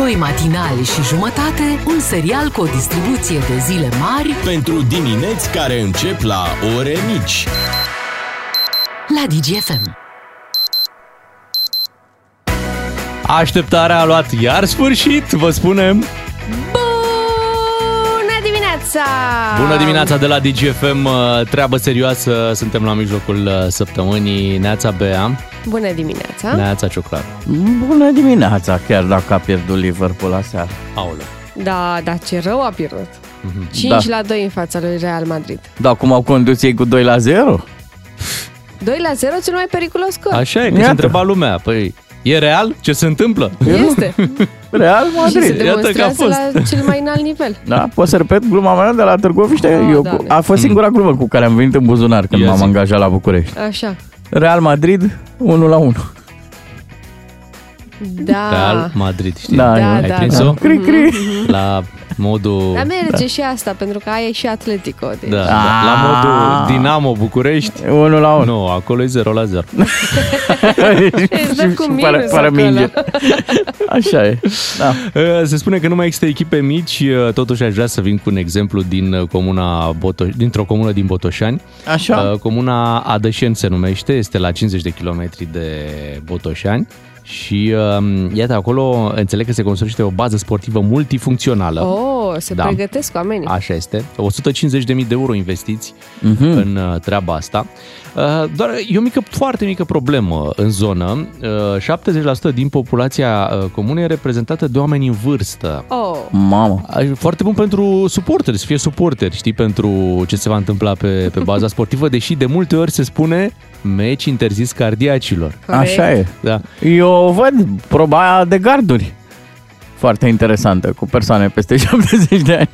Doi matinali și jumătate, un serial cu o distribuție de zile mari Pentru dimineți care încep la ore mici. la DGFM. Așteptarea a luat iar sfârșit, vă spunem. Bună dimineața! Bună dimineața de la DGFM, uh, treabă serioasă, suntem la mijlocul uh, săptămânii. Neața Bea, Bună dimineața! Neața Cioclar. Bună dimineața, chiar dacă a pierdut Liverpool aseară. Aoleu. Da, da, ce rău a pierdut. 5 Da. la 2 în fața lui Real Madrid. Da, cum au condus ei cu 2 la 0? 2 la 0, cel mai periculos scor. Așa e, că Iată. se întreba lumea. Păi, e real? Ce se întâmplă? Este. Real și se Madrid. Iată că a demonstrează la cel mai înalt nivel. Da, pot să repet gluma mea de la Târgoviște? Da, Eu, da, ne. a fost singura glumă cu care am venit în buzunar când Ia m-am zi. angajat la București. Așa. Real Madrid, 1 la 1. Da. Real Madrid, știi? Da, Da, Ai da, prins-o? da. Cri, cri. La modul... Dar merge și asta, pentru că aia e și Atletico. Deci. Da, da, la modul Dinamo București. 1 la 1. Nu, acolo e 0 la 0. Îți dă cu minus fără, fără acolo. minge. Așa e. Da. Uh, Se spune că nu mai există echipe mici, uh, totuși aș vrea să vin cu un exemplu din uh, comuna Boto- dintr-o comună din Botoșani. Așa? Uh, Comuna Adășeni se numește, este la 50 de kilometri de Botoșani. Și um, iată, acolo înțeleg că se construiește o bază sportivă multifuncțională. Oh, se Da. pregătesc oamenii. Așa este. 150.000 de euro investiți Mhm. în uh, treaba asta. Uh, Doar e o mică, foarte mică problemă în zonă. Uh, 70% din populația uh, comunei e reprezentată de oameni în vârstă. Oh, Mamă. Ai- Foarte bun pentru suporteri, să fie suporteri, știi, pentru ce se va întâmpla pe, pe baza sportivă, deși de multe ori se spune meci interzis cardiacilor. corect. Așa e. Da. Eu văd proba aia de garduri. Foarte interesantă, cu persoane peste 70 de ani.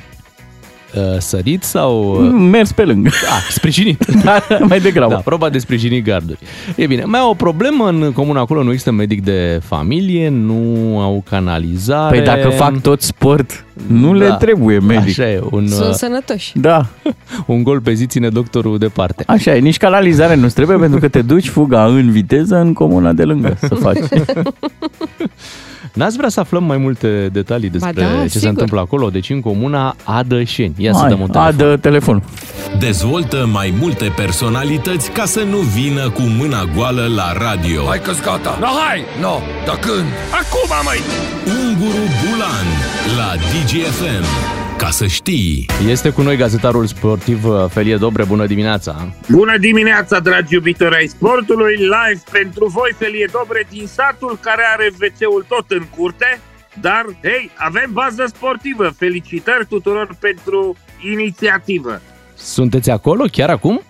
Uh, Sărit sau... Mers pe lângă. Ah, sprijinit. Da, mai degrabă. Da, proba de sprijinit garduri. E bine, mai au o problemă în comuna acolo, nu există medic de familie, nu au canalizare. Păi dacă fac tot sport, nu Da. le trebuie medic. Așa e, un, Sunt uh, sănătoși. Da, un gol pe zi ține doctorul departe. așa e. Nici canalizare nu trebuie pentru că te duci fuga în viteză în comuna de lângă să faci. N-ați vrea să aflăm mai multe detalii despre da, ce se sigur. întâmplă acolo? Deci în comuna Adășeni. Ia să Hai, dăm un telefon. adă telefonul. Dezvoltă mai multe personalități ca să nu vină cu mâna goală la radio. Hai că gata. No, hai! No, dar când? Acum, măi! Unguru Bulan la DGFM. Ca să știi. Este cu noi gazetarul sportiv uh, Felie Dobre. Bună dimineața! Bună dimineața, dragi iubitori ai sportului, live pentru voi, Felie Dobre, din satul care are WC-ul tot în curte, dar, hei, avem bază sportivă, felicitări tuturor pentru inițiativă. Sunteți acolo chiar acum?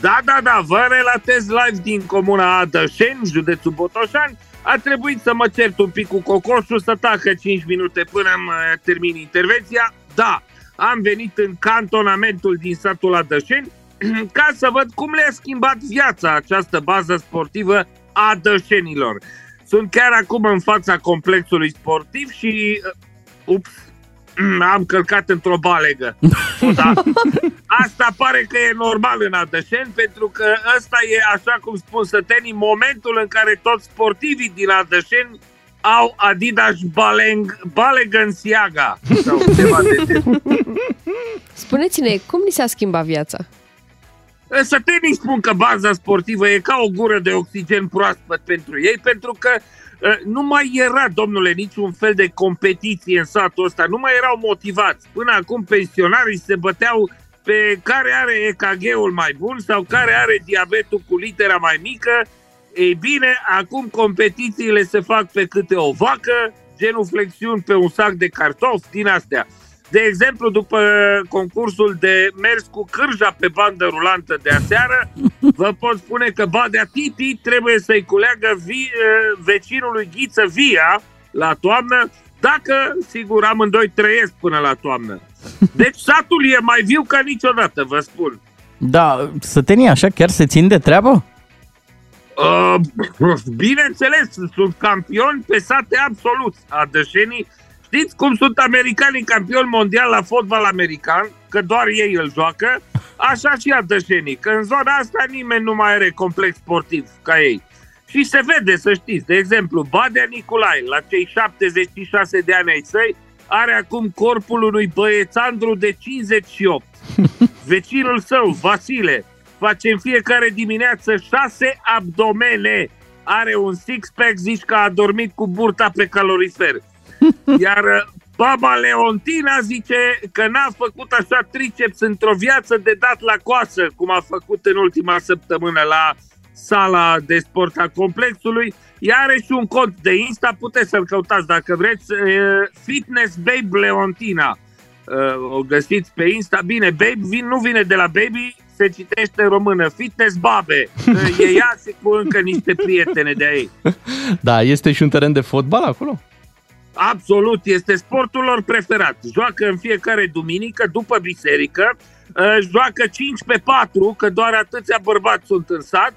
Da, da, da, vă relatez live din comuna Adășeni, județul Botoșani, a trebuit să mă cert un pic cu cocoșul, să tacă 5 minute până mă termin intervenția. Da, am venit în cantonamentul din satul Adășeni ca să văd cum le-a schimbat viața această bază sportivă a Dășenilor. Sunt chiar acum în fața complexului sportiv și... uh, Ups, am călcat într-o balegă. Da. Asta pare că e normal în Adășeni, pentru că ăsta e, așa cum spun sătenii, momentul în care toți sportivii din Adășeni au Adidas Baleng, Balenciaga sau ceva de genul. Spuneți-ne, cum ni s-a schimbat viața? Sătenii spun că baza sportivă e ca o gură de oxigen proaspăt pentru ei, pentru că uh, nu mai era, domnule, niciun fel de competiție în satul ăsta, nu mai erau motivați. Până acum pensionarii se băteau pe care are EKG-ul mai bun sau care are diabetul cu litera mai mică. Ei bine, acum competițiile se fac pe câte o vacă, genul flexiuni pe un sac de cartofi, din astea. De exemplu, după concursul de mers cu cârja pe bandă rulantă de aseară, vă pot spune că Badea Titi trebuie să-i culeagă vi, eh, vecinului Ghiță Via la toamnă, dacă, sigur, amândoi trăiesc până la toamnă. Deci satul e mai viu ca niciodată, vă spun. Da, sătenii așa chiar se țin de treabă? Uh, bineînțeles, sunt campioni pe sate absolut. Adășenii, știți cum sunt americanii campioni mondial la fotbal american, că doar ei îl joacă, așa și adășenii, că în zona asta nimeni nu mai are complex sportiv ca ei. Și se vede, să știți, de exemplu, Badea Nicolae, la cei 76 de ani ai săi, are acum corpul unui băiețandru de 58. Vecinul său, Vasile, face în fiecare dimineață șase abdomene. Are un six-pack, zici că a dormit cu burta pe calorifer. Iar uh, baba Leontina zice că n-a făcut așa triceps într-o viață de dat la coasă, cum a făcut în ultima săptămână la sala de sport a complexului. Iar are și un cont de Insta, puteți să-l căutați dacă vreți, uh, Fitness Babe Leontina. Uh, o găsiți pe Insta. Bine, Babe vin, nu vine de la Baby, se citește în română. Fitness Babe. Uh, E ea și cu încă niște prietene de ei. Da, este și un teren de fotbal acolo? Absolut, este sportul lor preferat. Joacă în fiecare duminică, după biserică, uh, joacă 5 pe 4, că doar atâția bărbați sunt în sat.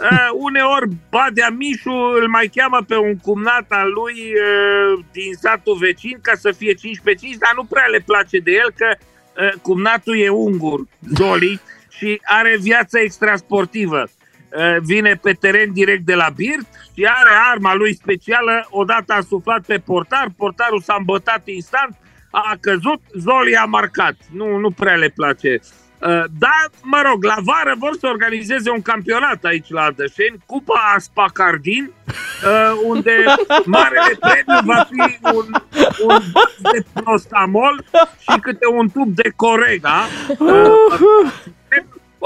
Uh, uneori Badea Mișu îl mai cheamă pe un cumnat al lui uh, din satul vecin ca să fie 5 pe 5, dar nu prea le place de el că uh, cumnatul e ungur, Zoli, și are viață extrasportivă. Uh, vine pe teren direct de la Birt și are arma lui specială, odată a suflat pe portar, portarul s-a îmbătat instant, a căzut, Zoli a marcat. Nu, nu prea le place. Uh, Dar, mă rog, la vară vor să organizeze un campionat aici la Adășeni, Cupa Aspacardin, uh, unde marele premiu va fi un, un de prostamol și câte un tub de corega.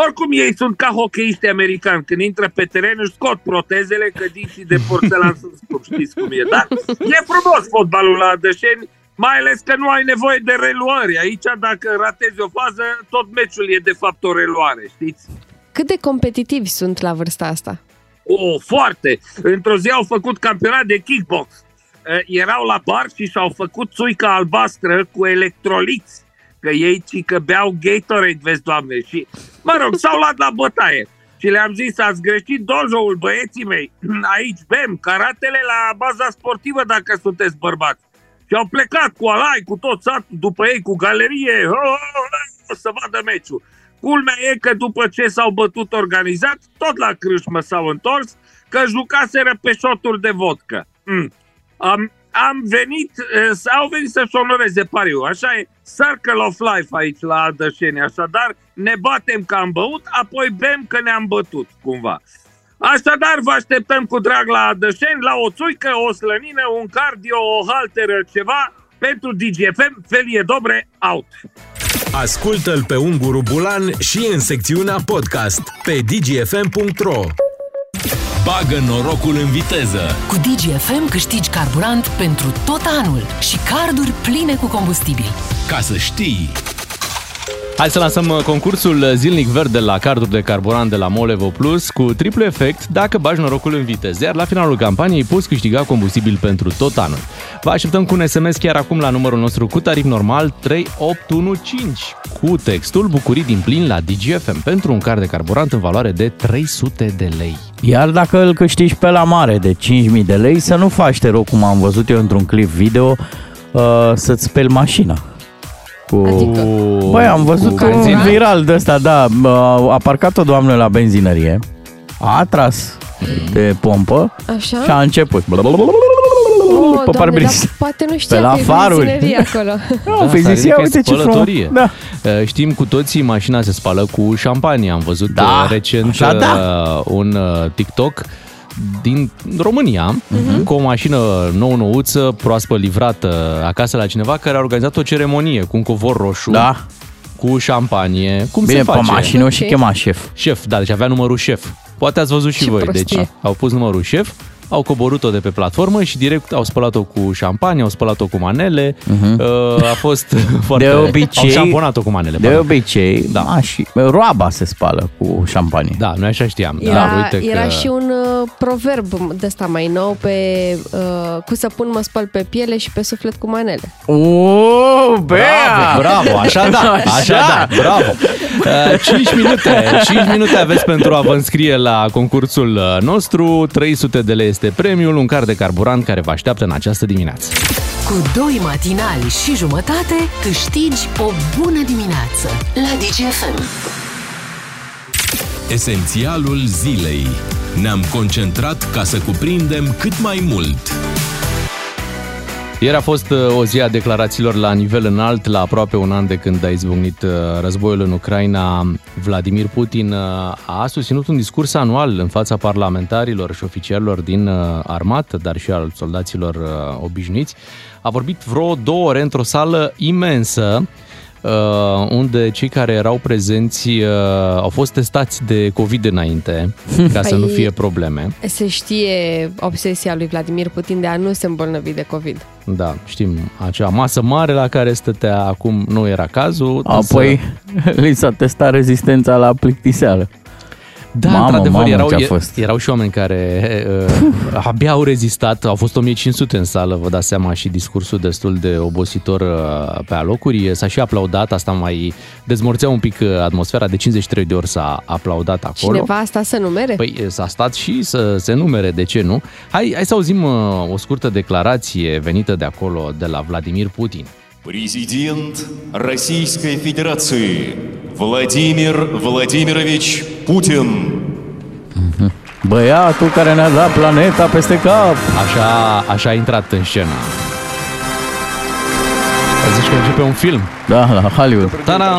Uh, oricum ei sunt ca hockeyiști americani. Când intră pe teren își scot protezele, că dinții de porțelan sunt scurți, știți cum e. Dar e frumos fotbalul la Adășeni, mai ales că nu ai nevoie de reluări. Aici, dacă ratezi o fază, tot meciul e de fapt o reluare, știți? Cât de competitivi sunt la vârsta asta? O, foarte! Într-o zi au făcut campionat de kickbox. Eh, Erau la bar și și-au făcut țuica albastră cu electroliți. Că ei ci că beau Gatorade, vezi, doamne. Și, mă rog, s-au luat la bătaie. Și le-am zis, ați greșit dojoul, băieții mei. Aici bem karatele la baza sportivă dacă sunteți bărbați. Și au plecat cu alai, cu tot satul, după ei, cu galerie, o să vadă meciul. Culmea e că după ce s-au bătut organizat, tot la crâșmă s-au întors, că jucaseră pe șoturi de vodcă. Mm. Am, am venit, eh, au venit să-și onoreze pariul, așa e, circle of life aici la Adășeni, așadar ne batem că am băut, apoi bem că ne-am bătut, cumva. Așadar, vă așteptăm cu drag la Adășeni, la o țuică, o slănină, un cardio, o halteră, ceva, pentru DGFM, Felie Dobre, out! Ascultă-l pe Unguru Bulan și în secțiunea podcast pe dgfm.ro Bagă norocul în viteză! Cu DGFM câștigi carburant pentru tot anul și carduri pline cu combustibil. Ca să știi! Hai să lansăm uh, concursul zilnic verde la carduri de carburant de la Molevo Plus cu triplu efect dacă bagi norocul în viteză, iar la finalul campaniei poți câștiga combustibil pentru tot anul. Vă așteptăm cu un SMS chiar acum la numărul nostru cu tarif normal 3815 cu textul Bucurii din plin la DGFM pentru un card de carburant în valoare de 300 de lei. Iar dacă îl câștigi pe la mare de 5.000 de lei, să nu faci, te rog, cum am văzut eu într-un clip video, uh, să-ți speli mașina. Cu... Adică? Băi, am văzut cu un benzină? viral de ăsta, da, uh, a parcat o doamnă la benzinărie, a atras de pompă Așa? și a început. Oh, pe doamne, parbris. dar poate nu știa Pe la că e faruri. benzinerie acolo. Da, asta păi zis, zic ia că e uite ce frumos. spălătorie. Da. Uh, Știm cu toții, mașina se spală cu șampanie. Am văzut Da, uh, recent așa da. uh, un uh, TikTok din România Mhm. cu o mașină nou-nouță, proaspăt livrată acasă la cineva care a organizat o ceremonie cu un covor roșu, Da. cu șampanie. Cum Bine, se pe face? mașină și Ok. chema șef. Șef, da, deci avea numărul șef. Poate ați văzut și Ce voi. prostie. Deci au pus numărul șef, au coborât-o de pe platformă și direct au spălat-o cu șampanie, au spălat-o cu manele. Uh, a fost foarte... Mhm. De obicei- Au șamponat-o cu manele. De pardon. obicei, da. mași, roaba se spală cu șampanie. Da, noi așa știam. Era, Dar uite era că... și un uh, proverb de ăsta mai nou pe uh, cu săpun mă spăl pe piele și pe suflet cu manele. Oh, Bravo, bravo, așa da, așa da, bravo. Uh, 5 minute, 5 minute aveți pentru a vă înscrie la concursul uh, nostru. 300 de lei este premiul, un car de carburant care vă așteaptă în această dimineață. Cu doi matinali și jumătate câștigi o bună dimineață la DGFM. Esențialul zilei. Ne-am concentrat ca să cuprindem cât mai mult. Ieri a fost uh, o zi a declarațiilor la nivel înalt, la aproape un an de când a izbucnit uh, războiul în Ucraina. Vladimir Putin uh, a susținut un discurs anual în fața parlamentarilor și oficialilor din armată, dar și al soldaților obișnuiți. A vorbit vreo două ore într-o sală imensă, uh, unde cei care erau prezenți uh, au fost testați de COVID înainte, ca să nu Păi- fie probleme. Se știe obsesia lui Vladimir Putin de a nu se îmbolnăvi de COVID. Da, știm, acea masă mare la care stătea acum nu era cazul. Apoi li s-a testat rezistența la plictiseală. Da, Mamă, într-adevăr, mamă, erau, ce-a e- fost. erau și oameni care uh, abia au rezistat, au fost 1500 în sală, vă dați seama, și discursul destul de obositor uh, pe alocuri. S-a și aplaudat, asta mai dezmorțea un pic uh, atmosfera, de 53 de ori s-a aplaudat acolo. Cineva a stat să numere? Păi s-a stat și să se numere, de ce nu? Hai, hai să auzim uh, o scurtă declarație venită de acolo, de la Vladimir Putin. Президент Российской Федерации Владимир Владимирович Путин. Băiatul care ne-a dat planeta peste cap. Așa, așa a intrat în scenă. Zici că începe un film. Da, la Hollywood. Ta-da!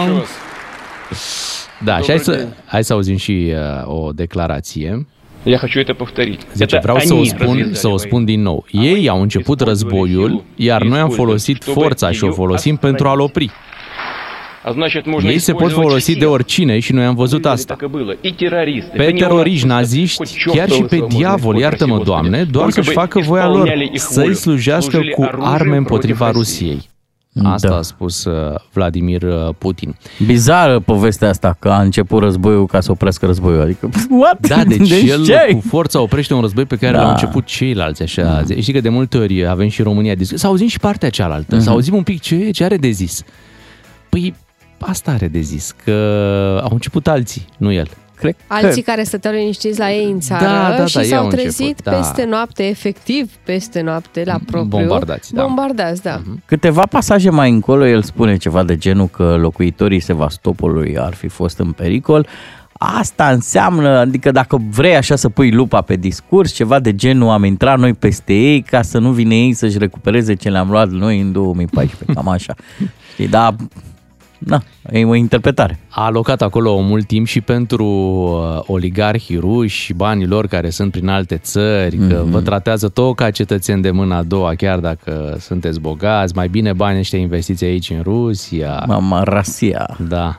Da, și hai să, hai să auzim și uh, o declarație. Я хочу это повторить. Zice, Это vreau să o они spun, развязали să o войну. spun din nou. Ei au început războiul, iar noi am folosit forța și o folosim pentru a-l opri. Ei se pot folosi de oricine și noi am văzut asta. Pe teroriști naziști, chiar și pe diavol, iartă-mă, Doamne, doar să-și facă voia lor, să-i slujească cu arme împotriva Rusiei. Asta da. a spus э, Vladimir э, Putin. Bizară povestea asta că a început războiul ca să oprească războiul. Adică, what? Da, deci, deci el ce? cu forța oprește un război pe care da. l-au început ceilalți. Așa. Da. Știi că de multe ori avem și România. Să auzim și partea cealaltă. Mhm. Uh-huh. Să auzim un pic ce, ce are de zis. Păi asta are de zis, că au început alții, nu el. Cred Alții care stăteau liniștiți la ei în țară Da, da, și da, ei s-au au trezit început, da. peste noapte, efectiv peste noapte, la propriu. Bombardați, da. Bombardați, da. Câteva pasaje mai încolo, el spune ceva de genul că locuitorii Sevastopolului ar fi fost în pericol. Asta înseamnă, adică dacă vrei așa să pui lupa pe discurs, ceva de genul am intrat noi peste ei ca să nu vine ei să-și recupereze ce le-am luat noi în 2014, cam așa. Știi, da, na, e o interpretare. A alocat acolo mult timp și pentru uh, oligarhii ruși, banii lor care sunt prin alte țări, că Mhm. vă tratează tot ca cetățeni de mâna a doua, chiar dacă sunteți bogați, mai bine banii ăștia investiți aici în Rusia. Mama Rasia. Da.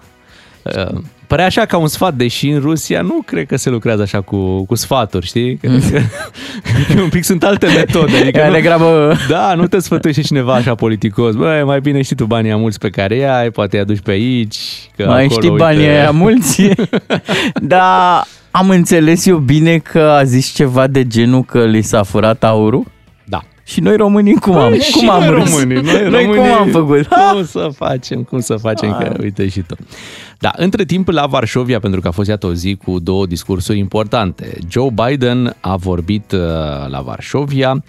Uh, Părea așa ca un sfat, deși în Rusia nu cred că se lucrează așa cu, cu sfaturi, știi? Că, că un pic sunt alte metode. Adică Mai nu, degrabă- Da, nu te sfătuiește cineva așa politicos. Băi, mai bine știi tu banii mulți pe care îi ai, poate îi aduci pe aici. Că Mai acolo, știi banii uite, aia mulți? Dar am înțeles eu bine că a zis ceva de genul că li s-a furat aurul? Da. Și noi românii cum am, Păi și cum am noi râs? românii, noi, noi românii, cum am făcut? Cum să facem, cum să facem, că Ah. uite și tu. Da, între timp la Varșovia, pentru că a fost iată o zi cu două discursuri importante. Joe Biden a vorbit uh, la Varșovia,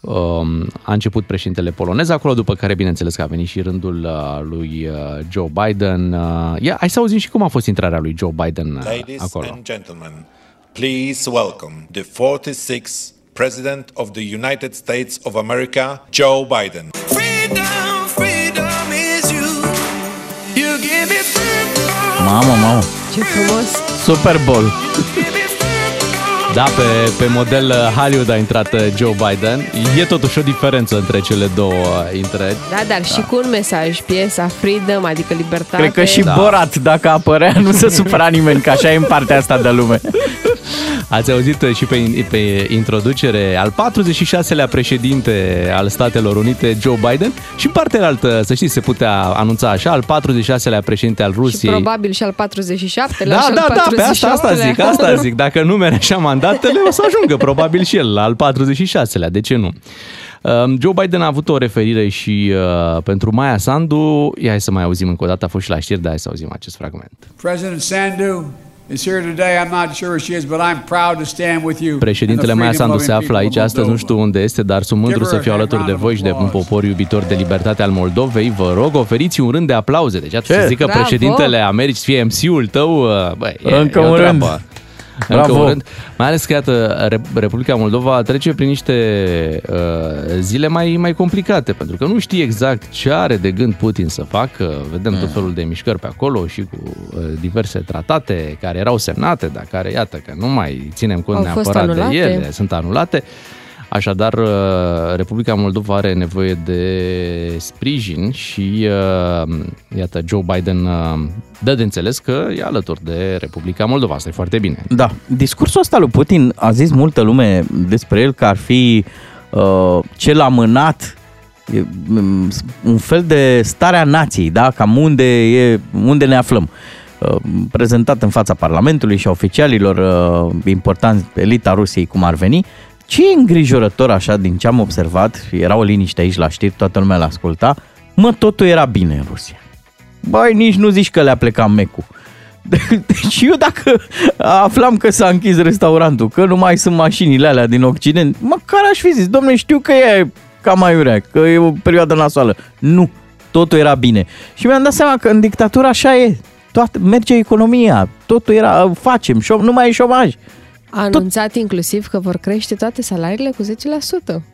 um, a început președintele polonez acolo, după care bineînțeles că a venit și rândul uh, lui uh, Joe Biden. Uh, ia, hai să auzim și cum a fost intrarea lui Joe Biden uh, Ladies acolo. and gentlemen, please welcome the 46th President of the United States of America, Joe Biden. Mamă, mamă. Ce frumos! Super Bowl. Da, pe, pe model uh, Hollywood a intrat uh, Joe Biden. E totuși o diferență între cele două uh, intrări. Da, dar și cu un mesaj, piesa Freedom, adică libertate. Cred că și Da. Borat, dacă apărea, nu se supăra nimeni, că așa e în partea asta de lume. Ați auzit uh, și pe, pe introducere al 46-lea președinte al Statelor Unite, Joe Biden, și în partea altă, să știți, se putea anunța așa, al 46-lea președinte al Și Rusiei. probabil și al 47-lea da, și al da, da, pe asta, asta 48-lea. zic, asta zic. Dacă numere așa mandatele, o să ajungă probabil și el la al 46-lea, de ce nu? Um, Joe Biden a avut o referire și uh, pentru Maia Sandu. Ia hai să mai auzim încă o dată, a fost și la știri, dar hai să auzim acest fragment. President Sandu is here today. I'm not sure where she is, but I'm proud to stand with you. Președintele and the Maia Sandu se freedom-loving află aici people of astăzi, nu Moldova. știu unde este, dar sunt mândru să fiu alături de voi și de un popor iubitor de libertate al Moldovei. Vă rog, oferiți un rând de aplauze. Deci atunci Ce? să zic că Bravo! președintele Americii să fie MC-ul tău, uh, băi, e, Încă e o un rând. Treabă. Încă Bravo. un rând. Mai ales că, iată, Re- Republica Moldova trece prin niște uh, zile mai, mai complicate, pentru că nu știe exact ce are de gând Putin să facă. Vedem Mm. tot felul de mișcări pe acolo și cu uh, diverse tratate care erau semnate, dar care, iată, că nu mai ținem cont Au fost neapărat de anulate. ele, sunt anulate. Așadar, uh, Republica Moldova are nevoie de sprijin și, uh, iată, Joe Biden uh, dă de înțeles că e alături de Republica Moldova. Asta e foarte bine. Da, discursul ăsta lui Putin a zis multă lume despre el că ar fi uh, cel amânat e, mm, un fel de starea nației, da? cam unde, e, unde ne aflăm. Uh, prezentat în fața Parlamentului și a oficialilor uh, importanți, elita Rusiei, cum ar veni. Ce e îngrijorător așa din ce am observat, era o liniște aici la știri, toată lumea l-asculta, mă, totul era bine în Rusia. Băi, nici nu zici că le-a plecat mecul. Deci eu dacă aflam că s-a închis restaurantul, că nu mai sunt mașinile alea din Occident, măcar aș fi zis, domne, știu că e cam mai urea, că e o perioadă nasoală. Nu, totul era bine. Și mi-am dat seama că în dictatură așa e. Toată, merge economia, totul era, facem, șom, nu mai e șomaj. A anunțat inclusiv că vor crește toate salariile cu 10%.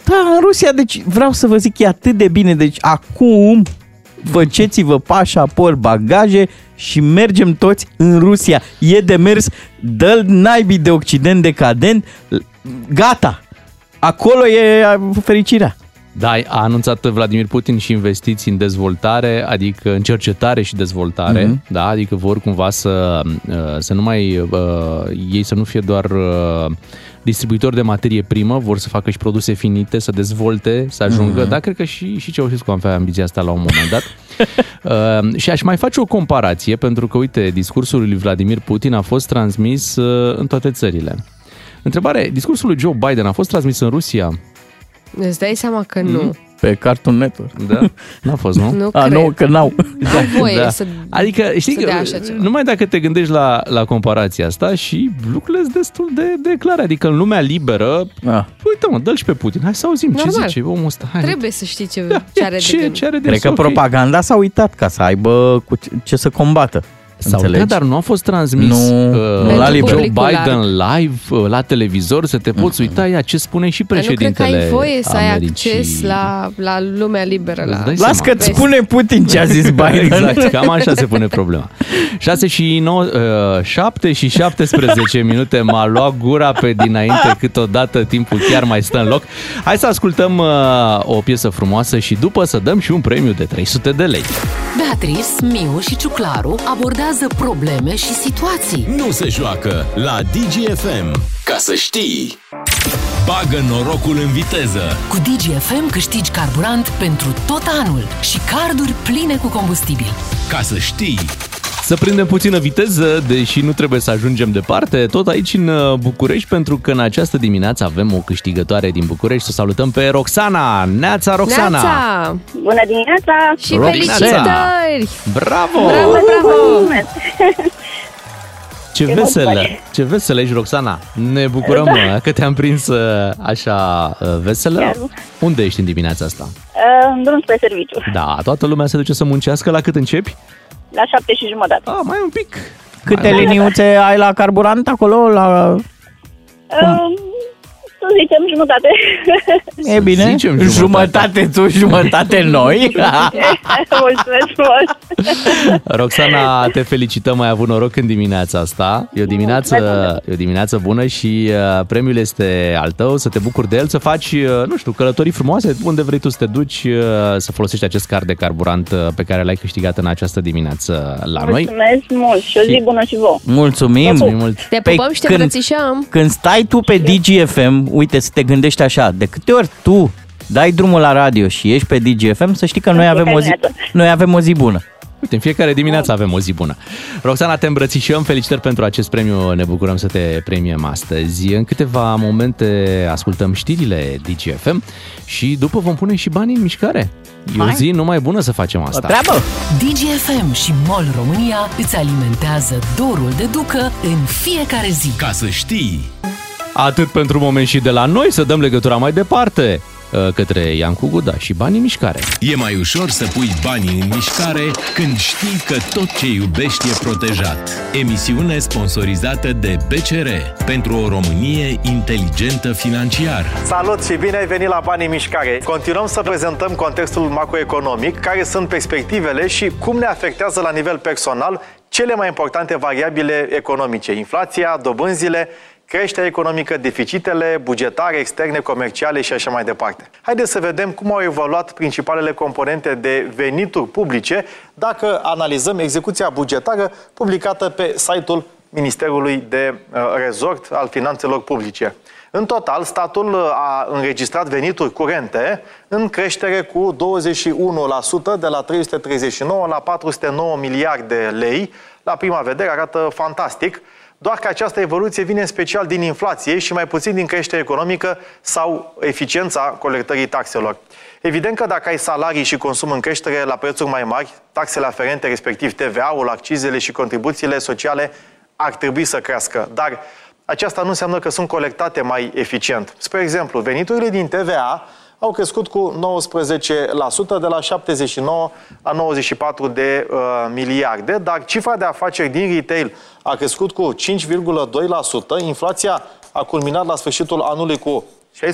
Da, în Rusia, deci vreau să vă zic, e atât de bine. Deci acum făceți-vă pașaport, bagaje și mergem toți în Rusia. E de mers, dă naibii de Occident decadent, gata. Acolo e fericirea. Da, a anunțat Vladimir Putin și investiții în dezvoltare, adică în cercetare și dezvoltare, Mhm. da, adică vor cumva să, uh, să nu mai, uh, ei să nu fie doar uh, distribuitori de materie primă, vor să facă și produse finite, să dezvolte, să ajungă, Mhm. da, cred că și, și Ceaușescu am avea ambiția asta la un moment dat. Uh, și aș mai face o comparație, pentru că, uite, discursul lui Vladimir Putin a fost transmis uh, în toate țările. Întrebare, discursul lui Joe Biden a fost transmis în Rusia? Îți dai seama că nu. Mm. Pe Cartoon Network. Da, n-a fost, nu? Nu A, cred. nu, că n-au. Au voie să Adică, știi să că, dea așa ceva. numai dacă te gândești la, la comparația asta și lucrurile sunt destul de, de clare. Adică în lumea liberă, Ah. uite mă, dă și pe Putin, hai să auzim ce Normal. zice omul ăsta. Hai, Trebuie să știi ce, ce are de ce, gând. ce are de Cred că Sofie? propaganda s-a uitat ca să aibă cu ce- ce să combată. Sau Înțelegi? da, dar nu a fost transmis Nu, uh, nu la Joe liber. publicul Biden larg. live uh, la televizor, să te poți uita, ia ce spune și Dar nu cred că președintele ai voie să ai Americii. acces la, la lumea liberă. La... Îți dai Las seama. că-ți spune Putin ce a zis Biden. Exact, cam așa se pune problema. 6 și 9, uh, 7 și 17 minute m-a luat gura pe dinainte, câteodată timpul chiar mai stă în loc. Hai să ascultăm uh, o piesă frumoasă și după să dăm și un premiu de 300 de lei. Beatrice, Miu și Ciuclaru abordează probleme și situații. Nu se joacă la DGFM. Ca să știi. Bagă norocul în viteză. Cu DGFM câștigi carburant pentru tot anul și carduri pline cu combustibil. Ca să știi. Să prindem puțină viteză, deși nu trebuie să ajungem departe, tot aici în uh, București, pentru că în această dimineață avem o câștigătoare din București. Să salutăm pe Roxana! Neața, Roxana! Neața! Bună dimineața! Și Roxana! felicitări! Bravo! Bravo, bravo! Mulțumesc! Ce Ce veselă, bucurie. ce veselă ești, Roxana. Ne bucurăm da. că te-am prins uh, așa uh, veselă. Chiar. Unde ești în dimineața asta? Uh, În drum spre serviciu, Da, toată lumea se duce să muncească. La cât începi? La șapte și jumătate. Ah, mai un pic. Câte liniuțe ai la carburant acolo? La... Uh, Să zicem jumătate. E bine? zicem jumătate. jumătate. tu, jumătate noi. Mulțumesc frumos! Roxana, te felicităm, ai avut noroc în dimineața asta. E o dimineață, e o dimineață bună și uh, premiul este al tău, să te bucuri de el, să faci, uh, nu știu, călătorii frumoase, unde vrei tu să te duci, uh, să folosești acest card de carburant uh, pe care l-ai câștigat în această dimineață la noi. Mulțumesc mult și o zi Și- bună și vouă! Mulțumim. Mulțumim mult. Te Păi pupăm și te când- îmbrățișăm. Când stai tu pe DGFM, uite, să te gândești așa, de câte ori tu dai drumul la radio și ești pe DGFM, să știi că noi avem o zi, dimineață. noi avem o zi bună. Uite, în fiecare dimineață avem o zi bună. Roxana, te îmbrățișăm, felicitări pentru acest premiu, ne bucurăm să te premiem astăzi. În câteva momente ascultăm știrile DGFM și după vom pune și banii în mișcare. E o Hai. zi numai bună să facem O asta. treabă! DGFM și MOL România îți alimentează dorul de ducă în fiecare zi. Ca să știi. Atât pentru moment și de la noi, să dăm legătura mai departe. uh, către Iancu Guda și banii în mișcare. E mai ușor să pui banii în mișcare când știi că tot ce iubești e protejat. Emisiune sponsorizată de BCR pentru o Românie inteligentă financiar. Salut și bine ai venit la Banii în Mișcare! Continuăm să prezentăm contextul macroeconomic, care sunt perspectivele și cum ne afectează la nivel personal cele mai importante variabile economice, inflația, dobânzile, creșterea economică, deficitele bugetare, externe, comerciale și așa mai departe. Haideți să vedem cum au evoluat principalele componente de venituri publice dacă analizăm execuția bugetară publicată pe site-ul Ministerului de uh, Resort al Finanțelor Publice. În total, statul uh, a înregistrat venituri curente în creștere cu 21% de la 339 la 409 miliarde de lei. La prima vedere arată fantastic, doar că această evoluție vine în special din inflație și mai puțin din creștere economică sau eficiența colectării taxelor. Evident că dacă ai salarii și consum în creștere la prețuri mai mari, taxele aferente, respectiv TVA-ul, accizele și contribuțiile sociale ar trebui să crească. Dar aceasta nu înseamnă că sunt colectate mai eficient. Spre exemplu, veniturile din TVA au crescut cu 19% de la 79 la 94 de uh, miliarde, dar cifra de afaceri din retail a crescut cu 5,2%, inflația a culminat la sfârșitul anului cu 16,8%,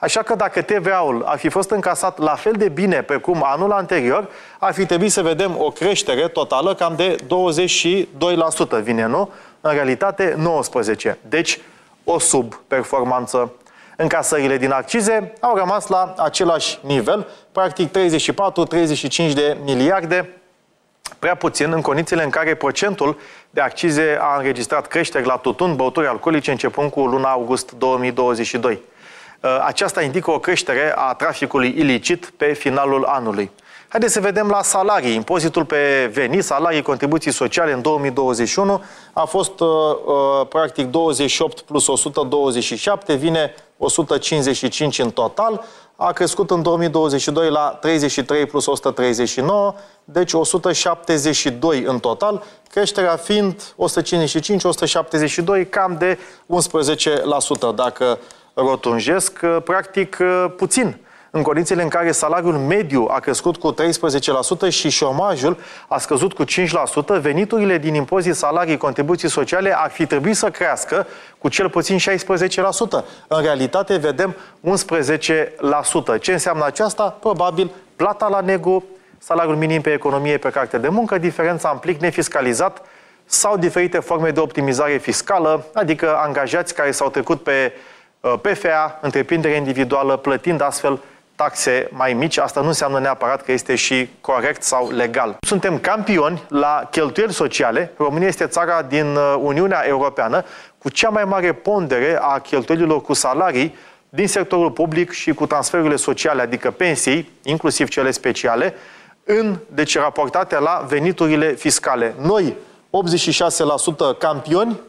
Așa că dacă TVA-ul ar fi fost încasat la fel de bine pe cum anul anterior, ar fi trebuit să vedem o creștere totală cam de 22%, vine, nu? În realitate, 19%. Deci, o subperformanță. Încasările din accize au rămas la același nivel, practic 34-35 de miliarde, prea puțin în condițiile în care procentul de accize a înregistrat creșteri la tutun, băuturi alcoolice, începând cu luna august 2022. Uh, aceasta indică o creștere a traficului ilicit pe finalul anului. Haideți să vedem la salarii. Impozitul pe venit, salarii, contribuții sociale în 2021 a fost uh, uh, practic 28 plus 127, vine 155 în total. A crescut în 2022 la 33 plus 139, deci 172 în total, creșterea fiind 155-172, cam de 11%, dacă rotunjesc, uh, practic uh, puțin în condițiile în care salariul mediu a crescut cu 13% și șomajul a scăzut cu 5%, veniturile din impozit, salarii, contribuții sociale ar fi trebuit să crească cu cel puțin 16%. În realitate vedem 11%. Ce înseamnă aceasta? Probabil plata la negru, salariul minim pe economie pe carte de muncă, diferența în plic nefiscalizat sau diferite forme de optimizare fiscală, adică angajați care s-au trecut pe uh, PFA, întreprindere individuală, plătind astfel taxe mai mici, asta nu înseamnă neapărat că este și corect sau legal. Suntem campioni la cheltuieli sociale. România este țara din uh, Uniunea Europeană cu cea mai mare pondere a cheltuielilor cu salarii din sectorul public și cu transferurile sociale, adică pensii, inclusiv cele speciale, în, deci raportate la veniturile fiscale. Noi, 86% campioni,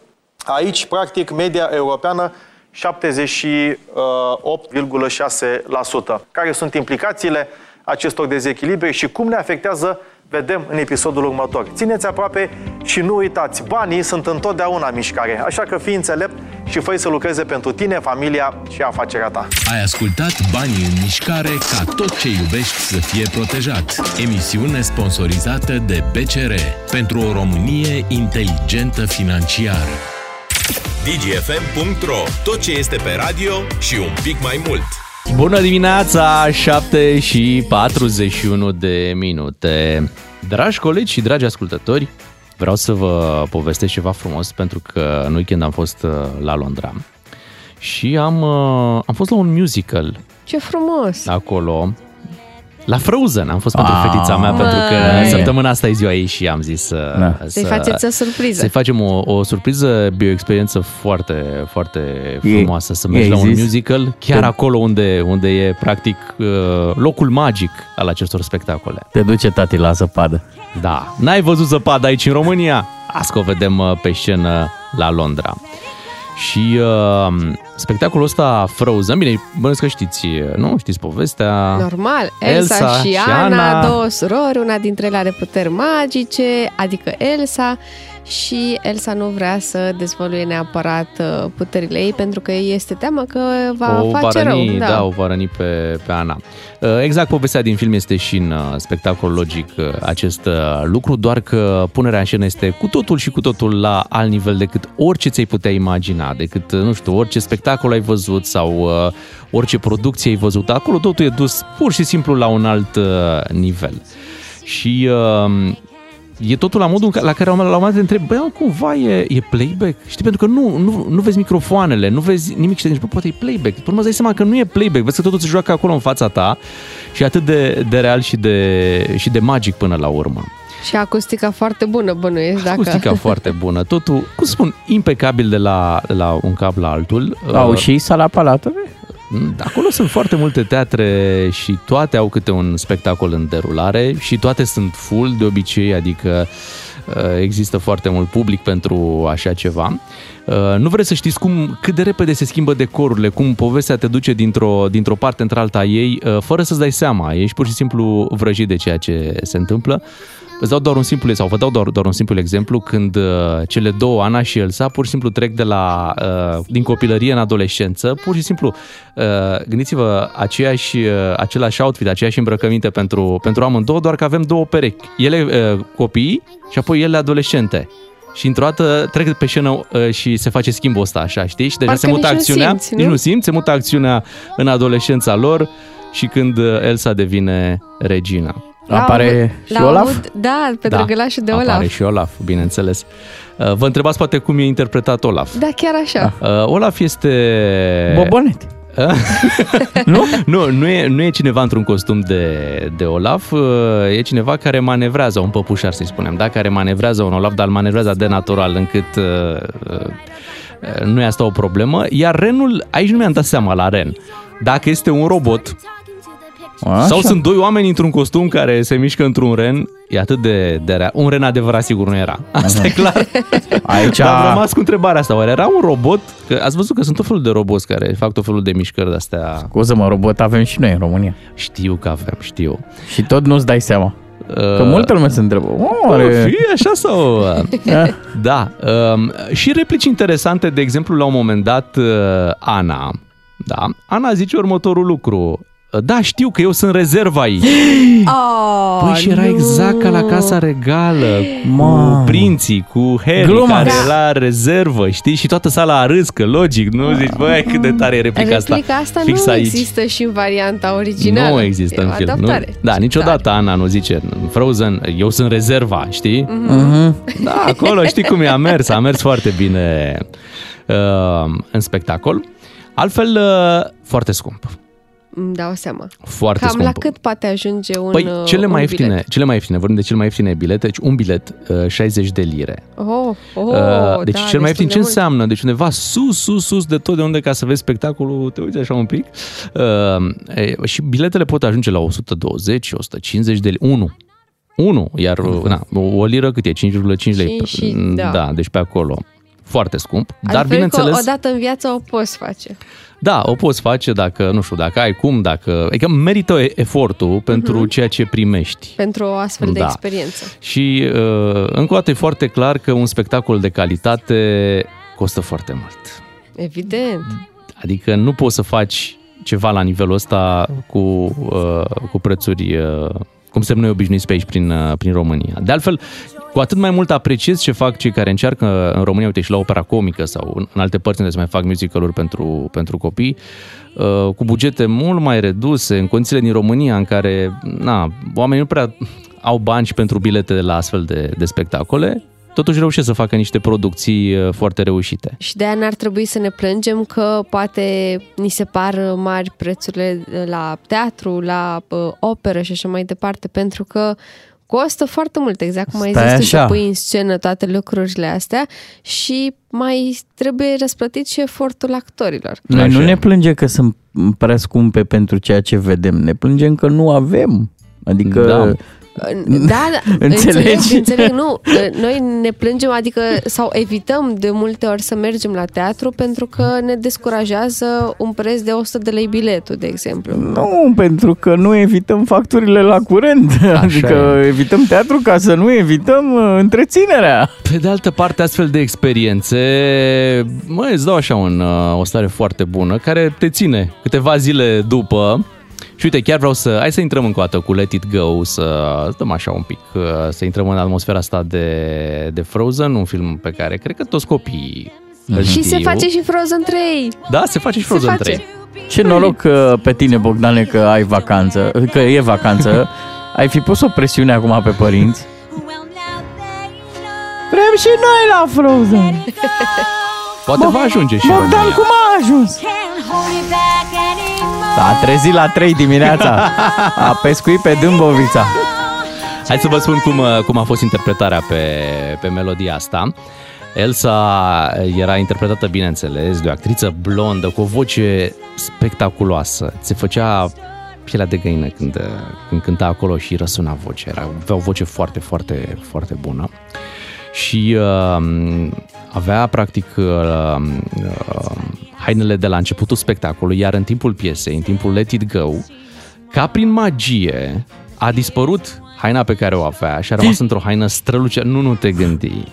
aici, practic, media europeană 78,6%. Care sunt implicațiile acestor dezechilibre și cum ne afectează, vedem în episodul următor. Țineți aproape și nu uitați, banii sunt întotdeauna mișcare, așa că fii înțelept și fă să lucreze pentru tine, familia și afacerea ta. Ai ascultat Banii în mișcare ca tot ce iubești să fie protejat. Emisiune sponsorizată de BCR pentru o Românie inteligentă financiar dgfm.ro Tot ce este pe radio și un pic mai mult. Bună dimineața, 7 și 41 de minute. Dragi colegi și dragi ascultători, vreau să vă povestesc ceva frumos pentru că în weekend am fost uh, la Londra și am, uh, am fost la un musical. Ce frumos! Acolo, la Frozen am fost pentru ah, fetița mea, pentru că Vai. săptămâna asta e ziua ei și am zis să... Da. Să-i faceți o surpriză. Să-i facem o, o surpriză, e o experiență foarte, foarte frumoasă, să mergi la un zis? musical, chiar Te... acolo unde, unde e practic uh, locul magic al acestor spectacole. Te duce tati la zăpadă. Da. N-ai văzut zăpadă aici în România? Asta o vedem uh, pe scenă la Londra. Și uh, spectacolul ăsta Frozen, bine, bănuiesc că știți, nu? Știți povestea? Normal, Elsa, Elsa și, Ana, Ana, două surori, una dintre ele are puteri magice, adică Elsa, și Elsa nu vrea să dezvăluie neapărat uh, puterile ei pentru că îi este teamă că va o face va răni, rău. da. o va răni pe, pe Ana. Uh, Exact povestea din film este și în uh, spectacol logic uh, acest uh, lucru, doar că punerea în scenă este cu totul și cu totul la alt nivel decât orice ți-ai putea imagina, decât, uh, nu știu, orice spectacol ai văzut sau uh, orice producție ai văzut. Acolo totul e dus pur și simplu la un alt uh, nivel. Și uh, e totul la modul în ca- la care la un moment dat te întrebi, băi, mă, cumva e, e playback? Știi, pentru că nu, nu, nu vezi microfoanele, nu vezi nimic și te gândești, bă, poate e playback. Până urmă îți dai seama că nu e playback, vezi că totul se joacă acolo în fața ta și e atât de, de real și de, și de magic până la urmă. Și acustica foarte bună, bănuiesc. Dacă... Acustica foarte bună, totul, cum să spun, impecabil de la, de la un cap la altul. Au Uh, și sala Palatului? Acolo sunt foarte multe teatre și toate au câte un spectacol în derulare și toate sunt full de obicei, adică uh, există foarte mult public pentru așa ceva. Uh, Nu vreți să știți cum, cât de repede se schimbă decorurile, cum povestea te duce dintr-o, dintr-o parte într-alta a ei, uh, fără să-ți dai seama. Ești pur și simplu vrăjit de ceea ce se întâmplă. Îți dau doar un simplu, sau vă dau doar, doar un simplu exemplu, când uh, cele două, Ana și Elsa, pur și simplu trec de la, uh, din copilărie în adolescență, pur și simplu, uh, gândiți-vă, aceeași, uh, același outfit, aceeași îmbrăcăminte pentru, pentru amândouă, doar că avem două perechi. Ele uh, copii și apoi ele adolescente. Și într-o dată trec pe scenă uh, și se face schimbul ăsta, așa, știi? Și deja Parcă se mută nici nu acțiunea, simți, nu? nici nu simți, se mută acțiunea în adolescența lor și când uh, Elsa devine regina. Apare și La Olaf? aud- Da, pe drăgălașul de Olaf. Apare și Olaf, bineînțeles. Uh, Vă întrebați poate cum e interpretat Olaf. Da, chiar așa. Uh, Olaf este... Bobonet. nu? Nu, nu e, nu e cineva într-un costum de, de Olaf, uh, e cineva care manevrează, un păpușar să-i spunem, da? care manevrează un Olaf, dar îl manevrează de natural încât uh, uh, nu e asta o problemă. Iar renul, aici nu mi-am dat seama la ren. Dacă este un robot Așa. sau sunt doi oameni într-un costum care se mișcă într-un ren, e atât de, de rea. Un ren adevărat sigur nu era. Asta e clar. Aici... Dar am rămas cu întrebarea asta. Oare era un robot? Că ați văzut că sunt tot felul de roboți care fac tot felul de mișcări de-astea. Scuză-mă, robot avem și noi în România. Știu că avem, știu. Și tot nu-ți dai seama. Că multă lume se întrebă. O, Oare... fi așa sau... da. Um, și replici interesante, de exemplu, la un moment dat, uh, Ana, da, Ana zice următorul lucru. Da, știu că eu sunt rezervă aici. Oh, Păi și era nu. exact ca la Casa Regală, cu Mamă. prinții, cu Harry, Gluma. care Da. la rezervă, știi? Și toată sala a râs, că logic, nu zici, băi, cât de tare e replica, Replica asta Fix nu aici. există și în varianta originală. Nu există e în o film. Nu? adaptare. Da, niciodată Ana nu zice în Frozen, eu sunt rezerva, știi? Mhm. Da, acolo știi cum e, a mers, a mers foarte bine uh, în spectacol. Altfel, uh, foarte scump. Îmi dau seama. Foarte Cam scump. la cât poate ajunge un Păi uh, cele un mai ieftine, bilet? cele mai ieftine, vorbim de cele mai ieftine bilete, deci un bilet uh, 60 de lire. Oh, oh, Uh, deci da, cel mai destul ieftin de ce mult. înseamnă? Deci undeva sus, sus, sus de tot de unde ca să vezi spectacolul, te uiți așa un pic. Uh, e, și biletele pot ajunge la 120, 150 de lire. 1. 1, iar na, o liră cât e? 5,5 lei. Cinci și- da. da, deci pe acolo. Foarte scump, dar Altfel bineînțeles... că odată în viață o poți face. Da, o poți face dacă, nu știu, dacă ai cum, dacă... Adică merită e- efortul pentru ceea ce primești. Pentru o astfel de Da. experiență. Și uh, încă o dată e foarte clar că un spectacol de calitate costă foarte mult. Evident. Adică nu poți să faci ceva la nivelul ăsta cu, uh, cu prețuri uh, cum suntem noi obișnuiți pe aici prin, uh, prin România. De altfel, cu atât mai mult apreciez ce fac cei care încearcă în România, uite, și la opera comică sau în în alte părți unde se mai fac musical-uri pentru, pentru copii, uh, cu bugete mult mai reduse, în condițiile din România în care na, oamenii nu prea au bani și pentru bilete la astfel de, de spectacole, totuși reușesc să facă niște producții uh, foarte reușite. Și de aia n-ar trebui să ne plângem că poate ni se par mari prețurile la teatru, la uh, operă și așa mai departe, pentru că costă foarte mult, exact cum ai Stai zis tu, așa. să pui în scenă toate lucrurile astea și mai trebuie răsplătit și efortul actorilor. Noi Așa nu e. ne plângem că sunt prea scumpe pentru ceea ce vedem, ne plângem că nu avem Adică... Da. Da, da, Înțelegi? înțeleg, înțeleg, nu. Noi ne plângem, adică, sau evităm de multe ori să mergem la teatru pentru că ne descurajează un preț de 100 de lei biletul, de exemplu. Nu, pentru că nu evităm facturile la curent. adică e. evităm teatru ca să nu evităm uh, întreținerea. Pe de altă parte, astfel de experiențe, mă, îți dau așa un, uh, o stare foarte bună, care te ține câteva zile după. Și uite, chiar vreau să... Hai să intrăm încă o dată cu Let It Go, să dăm așa un pic, uh, să intrăm în atmosfera asta de, de Frozen, un film pe care cred că toți copiii îl Și se știu. face și Frozen 3. Da, se face și Se Frozen face. 3. Ce noroc uh, pe tine, Bogdane, că ai vacanță, că e vacanță. ai fi pus o presiune acum pe părinți. Vrem și noi la Frozen. Poate va ajunge și Bogdan, România. cum a ajuns? S-a trezit la 3 dimineața. A pescuit pe Dâmbovița. Hai să vă spun cum, uh, cum a fost interpretarea pe, pe melodia asta. Elsa era interpretată, bineînțeles, de o actriță blondă cu o voce spectaculoasă. Se făcea pielea de găină când, uh, când cânta acolo și răsuna vocea. Era, avea o voce foarte, foarte, foarte bună. Și uh, avea, practic, uh, uh, hainele de la începutul spectacolului, iar în timpul piesei, în timpul Let It Go, ca prin magie, a dispărut haina pe care o avea și a rămas într-o haină strălucea. Nu, nu te gândi.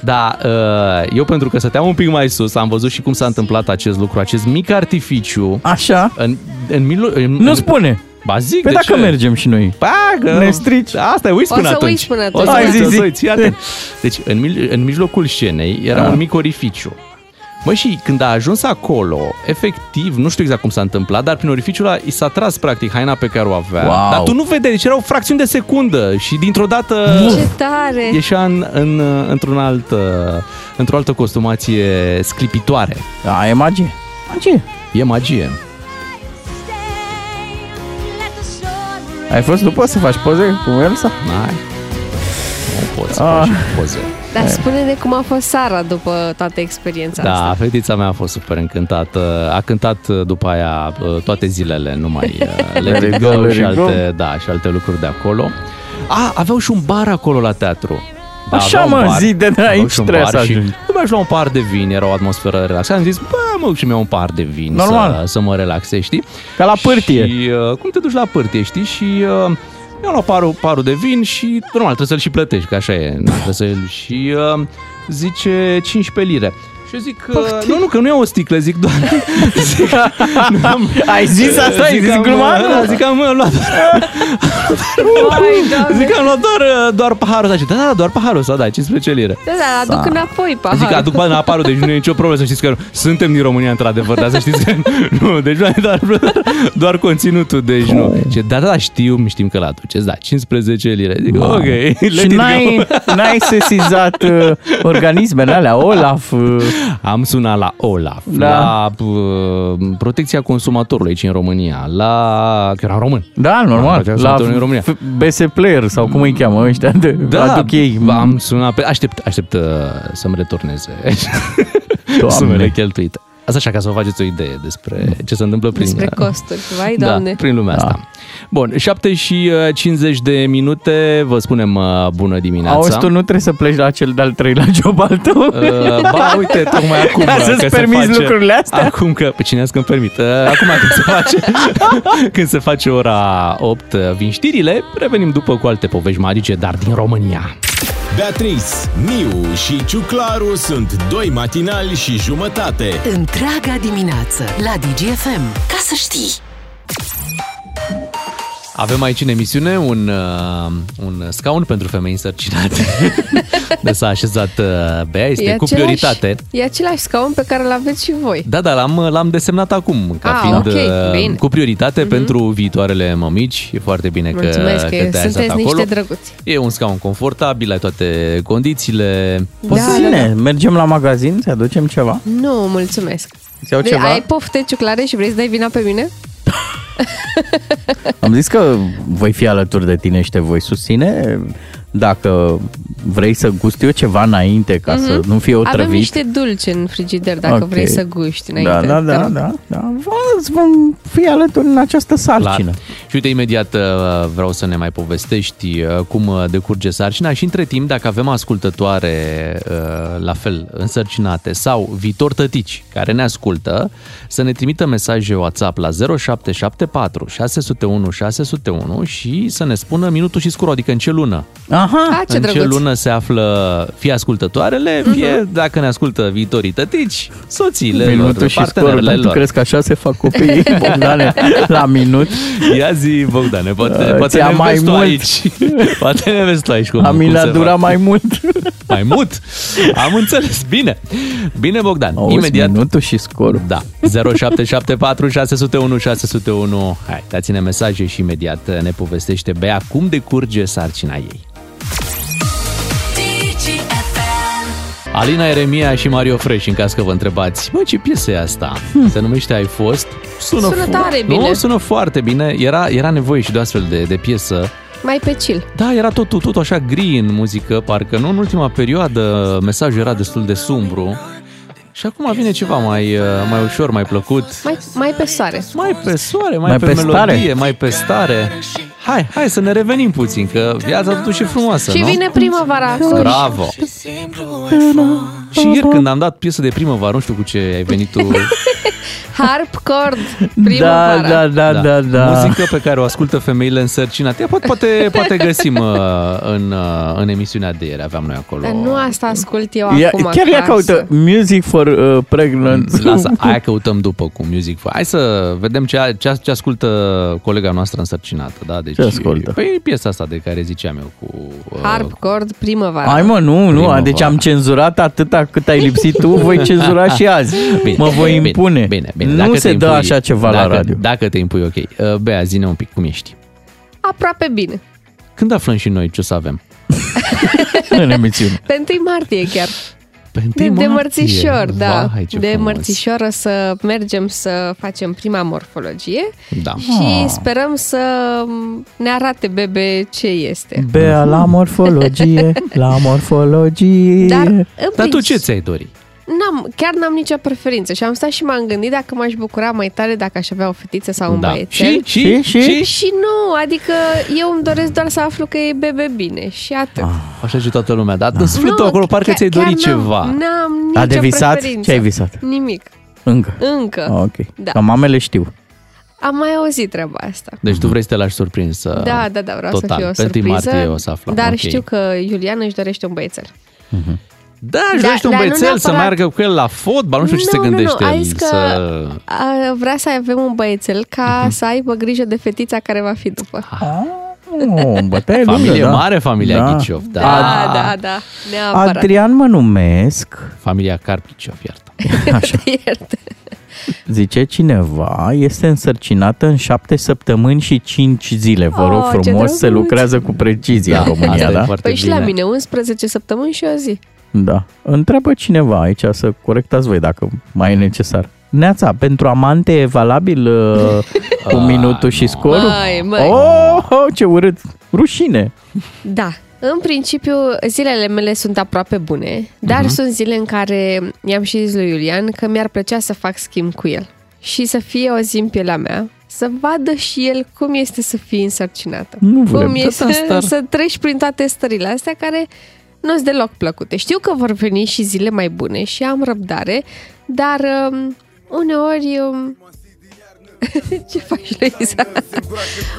Da, uh, eu pentru că stăteam un pic mai sus, am văzut și cum s-a întâmplat acest lucru, acest mic artificiu. Așa? În, în mijlo- în, Nu în, spune. Ba zic, Păi de dacă ce? mergem și noi. Ba, că... Ne strici. Asta e, uiți O până să atunci. uiți până O să atunci. uiți, Hai, o zi, să zi. uiți, fii atent. Deci, în, mil- în mijlocul scenei era Da. un mic orificiu. Mă, și când a ajuns acolo, efectiv, nu știu exact cum s-a întâmplat, dar prin orificiul ăla i s-a tras practic haina pe care o avea. Wow. Dar tu nu vedeai, deci erau fracțiuni de secundă și dintr-o dată Ce tare! ieșea în, în, într-un alt, într-o altă costumație sclipitoare. Da, e magie. Magie. E magie. Ai fost după să faci poze cu Elsa? Ai. Nu pot să Ah. faci poze. Dar spune-ne cum a fost Sara după toată experiența Da, asta. fetița mea a fost super încântată. A cântat uh, după aia uh, toate zilele, numai uh, Let It Go Let și It alte, da, și alte lucruri de acolo. A, aveau și un bar acolo la teatru. Da, Așa, aveau un mă, bar. zi de Aveau aici și un trebuie bar să și ajungi. Nu mai luam un par de vin, era o atmosferă relaxată. Am zis, bă, mă duc și mi un par de vin Normal. Să, să mă relaxez, știi? Ca la pârtie. Și uh, cum te duci la pârtie, știi? Și uh, eu luat parul, parul de vin și normal trebuie să-l și plătești, că așa e. Na, trebuie să și uh, zice 15 lire. Și eu zic, uh, nu, nu, că nu e o sticlă, zic doar... zic, nu am- Ai zis asta? Ai Zic, zis am, gluma? Da, zic, am uh, luat... zic, am luat doar, uh, doar paharul ăsta. Și, Da, da, doar paharul ăsta, da, 15 lire. Da, da, aduc înapoi paharul. Zic, aduc bani la aparul, deci nu e nicio problemă, să știți că suntem din România, într-adevăr, dar să știți că nu, deci nu e doar, doar conținutul, deci nu. Și da, da, da, știu, știm că l-aduceți, da, 15 lire. Zic, ok, let Și it n-ai, go. n-ai sesizat uh, organismele alea, Olaf. Uh, Am sunat la OLAF, Da. la uh, protecția consumatorului aici în România, la... că era român. da, normal. Protecția La consumatorului în România. F- BS Player sau cum îi cheamă ăștia de Da, aduc ei. am sunat pe... Aștept, aștept uh, să-mi returneze Doamne. sumele cheltuite. Asta așa, ca să vă faceți o idee despre ce se întâmplă prin... Despre costuri. Vai, Da, doamne. prin lumea Da. asta. Bun, 7 și uh, 50 de minute, vă spunem uh, bună dimineața. Auzi, tu nu trebuie să pleci la cel de-al treilea job al tău? Uh, ba, uite, tocmai acum Ca uh, să-ți că se permiți face, lucrurile astea? Acum că, pe cine că-mi permit uh, Acum când se face Când se face ora 8 uh, Vin știrile, revenim după cu alte povești magice Dar din România Beatrice, Miu și Ciuclaru sunt doi matinali și jumătate. Întreaga dimineață la DGFM. Ca să știi! Avem aici în emisiune un, uh, un scaun pentru femei însărcinate De s-a așezat uh, Bea, este E cu același- prioritate E același scaun pe care îl aveți și voi. Da, da, l-am, l-am desemnat acum ca Ah, fiind ok, uh, bine. cu prioritate mm-hmm. pentru viitoarele mămici. E foarte bine că, Mulțumesc că, că te-ai așezat sunteți acolo. niște drăguți. E un scaun confortabil, ai toate condițiile. Poți Da, să da, zine, mergem la magazin, să aducem ceva? Nu, mulțumesc. Îți iau De- ceva? Ai pofte ciuclare și vrei să dai vina pe mine? Am zis că voi fi alături de tine și te voi susține dacă vrei să gust eu ceva înainte ca să Mhm. nu fie Avem otrăvit. niște dulce în frigider dacă Ok. vrei să guști Da, înainte. da, te da, rog. da, da. Vă- Îți vom fi alături în această sarcină. Clar. Și uite, imediat uh, vreau să ne mai povestești uh, cum uh, decurge sarcina și între timp, dacă avem ascultătoare uh, la fel însărcinate sau viitor tătici care ne ascultă, să ne trimită mesaje WhatsApp la 0774 601 601 și să ne spună minutul și scurul, adică în ce lună. Aha, Ah, ce în ce drăguț. lună se află fie ascultătoarele, fie dacă ne ascultă viitorii tătici, soțiile Minutul lor, și scorul, partenerele dar tu lor. crezi că așa se fac copiii, Bogdane, la minut? Ia zi, Bogdane, poate, Uh, poate ți-a ne mai vezi tu mult. aici. Poate ne vezi tu aici cum, A mi cum l-a se durat fac. mai mult. Mai mult? Am înțeles. Bine. Bine, Bogdan. Auzi, Imediat. minutul și scorul. Da. 0774 601 601. Hai, dați-ne mesaje și imediat ne povestește Bea cum decurge sarcina ei. Alina Eremia și Mario Fresh, în caz că vă întrebați, mă, ce piesă e asta? Se numește Ai fost? Sună, Sună fo- tare Nu, bine. sună foarte bine. Era, era nevoie și de o astfel de, de piesă. Mai pe chill. Da, era tot, tot, tot așa gri în muzică, parcă nu în ultima perioadă mesajul era destul de sumbru. Și acum vine ceva mai, uh, mai ușor, mai plăcut. Mai, mai pe soare. Mai pe soare, mai, Mai pe, pe melodie, stare. mai pe stare. Hai, hai să ne revenim puțin, că viața totuși e frumoasă, Și nu? vine primăvara acum. Bravo! Și ieri când am dat piesă de primăvară, nu știu cu ce ai venit tu. Harpcord, Da, primăvara. da, da, da, da. Muzică pe care o ascultă femeile însărcinate. Poate, poate, poate găsim uh, în, uh, în emisiunea de ieri, aveam noi acolo. Dar nu asta ascult eu Ia, acum chiar ea acasă. caută music for uh, pregnant. Lasă, aia căutăm după cu Music for. Hai să vedem ce, ce, ce ascultă colega noastră însărcinată. Da? Deci, Ce ascultă? Păi piesa asta de care ziceam eu cu... Uh, Harpcord, primăvara. Hai mă, nu, nu, Primăvara. deci am cenzurat atâta cât ai lipsit tu, voi cenzura și azi. Bine, mă voi bine, impune. Bine, bine. Nu Dacă se te dă impui- așa ceva dacă, la radio. Dacă te impui, ok. Uh, Bea, zine un pic, cum ești? Aproape bine. Când aflăm și noi ce o să avem? În emisiune. Pe 1 martie chiar. Pe De, 1 de martie. mărțișor, da. Vai, ce de frumos. mărțișor o să mergem să facem prima morfologie Da. și sperăm să ne arate bebe ce este. Bea la morfologie, la morfologie. Dar, în Dar tu princi- ce ți-ai dori? N-am, chiar n-am nicio preferință și am stat și m-am gândit dacă m-aș bucura mai tare dacă aș avea o fetiță sau un Da. băiețel. Și? Și? Și? și? Și nu, adică eu îmi doresc doar să aflu că e bebe bine și atât. Ah, Așa și toată lumea, dar în sfârșit Nu, acolo parcă chiar- ți-ai chiar dorit n-am- ceva. N-am nicio A de visat? preferință. Ce ai visat? Nimic. Încă. Încă. Ah, ok. Da. Ca mamele știu. Am mai auzit treaba asta. Deci tu vrei să te lași surprins să... Da, da, da, vreau total. să fie o Pe 1 surpriză. martie o să aflăm. Dar ok. știu că Iulian își dorește un băiețel. Da, își Da, dorește un dar nu băiețel să neapărat- meargă cu el la fotbal, nu știu ce se Nu, nu, nu, gândește a el. zis că- Să... A, vrea să avem un băiețel ca Mhm. să aibă grijă de fetița care va fi după. Oh, bătaie Familie lungă, da. mare, familia Da. Ghiciov. Da. Da, da, da, neapărat. Adrian mă numesc, Familia Carpiciov, iartă. Ierte. zice cineva, este însărcinată în șapte săptămâni și cinci zile. Vă rog Oh, ce frumos, se drăguț. lucrează cu precizie Da, în România, asta e da? foarte Păi și bine. la mine, 11 săptămâni și o zi. Da. Întreabă cineva aici să corectați voi dacă mai e necesar. Neața, pentru amante e valabil uh, cu minutul și scorul? Măi, măi. Oh, oh, ce urât! Rușine! Da, în principiu, zilele mele sunt aproape bune, dar Mhm. sunt zile în care i-am și zis lui Iulian că mi-ar plăcea să fac schimb cu el și să fie o zi în pielea mea, să vadă și el cum este să fii însărcinată. Nu vrem. cum e Tot să, asta- să treci prin toate stările astea care nu sunt deloc plăcute. Știu că vor veni și zile mai bune și am răbdare, dar um, uneori... Um, ce faci, Luisa?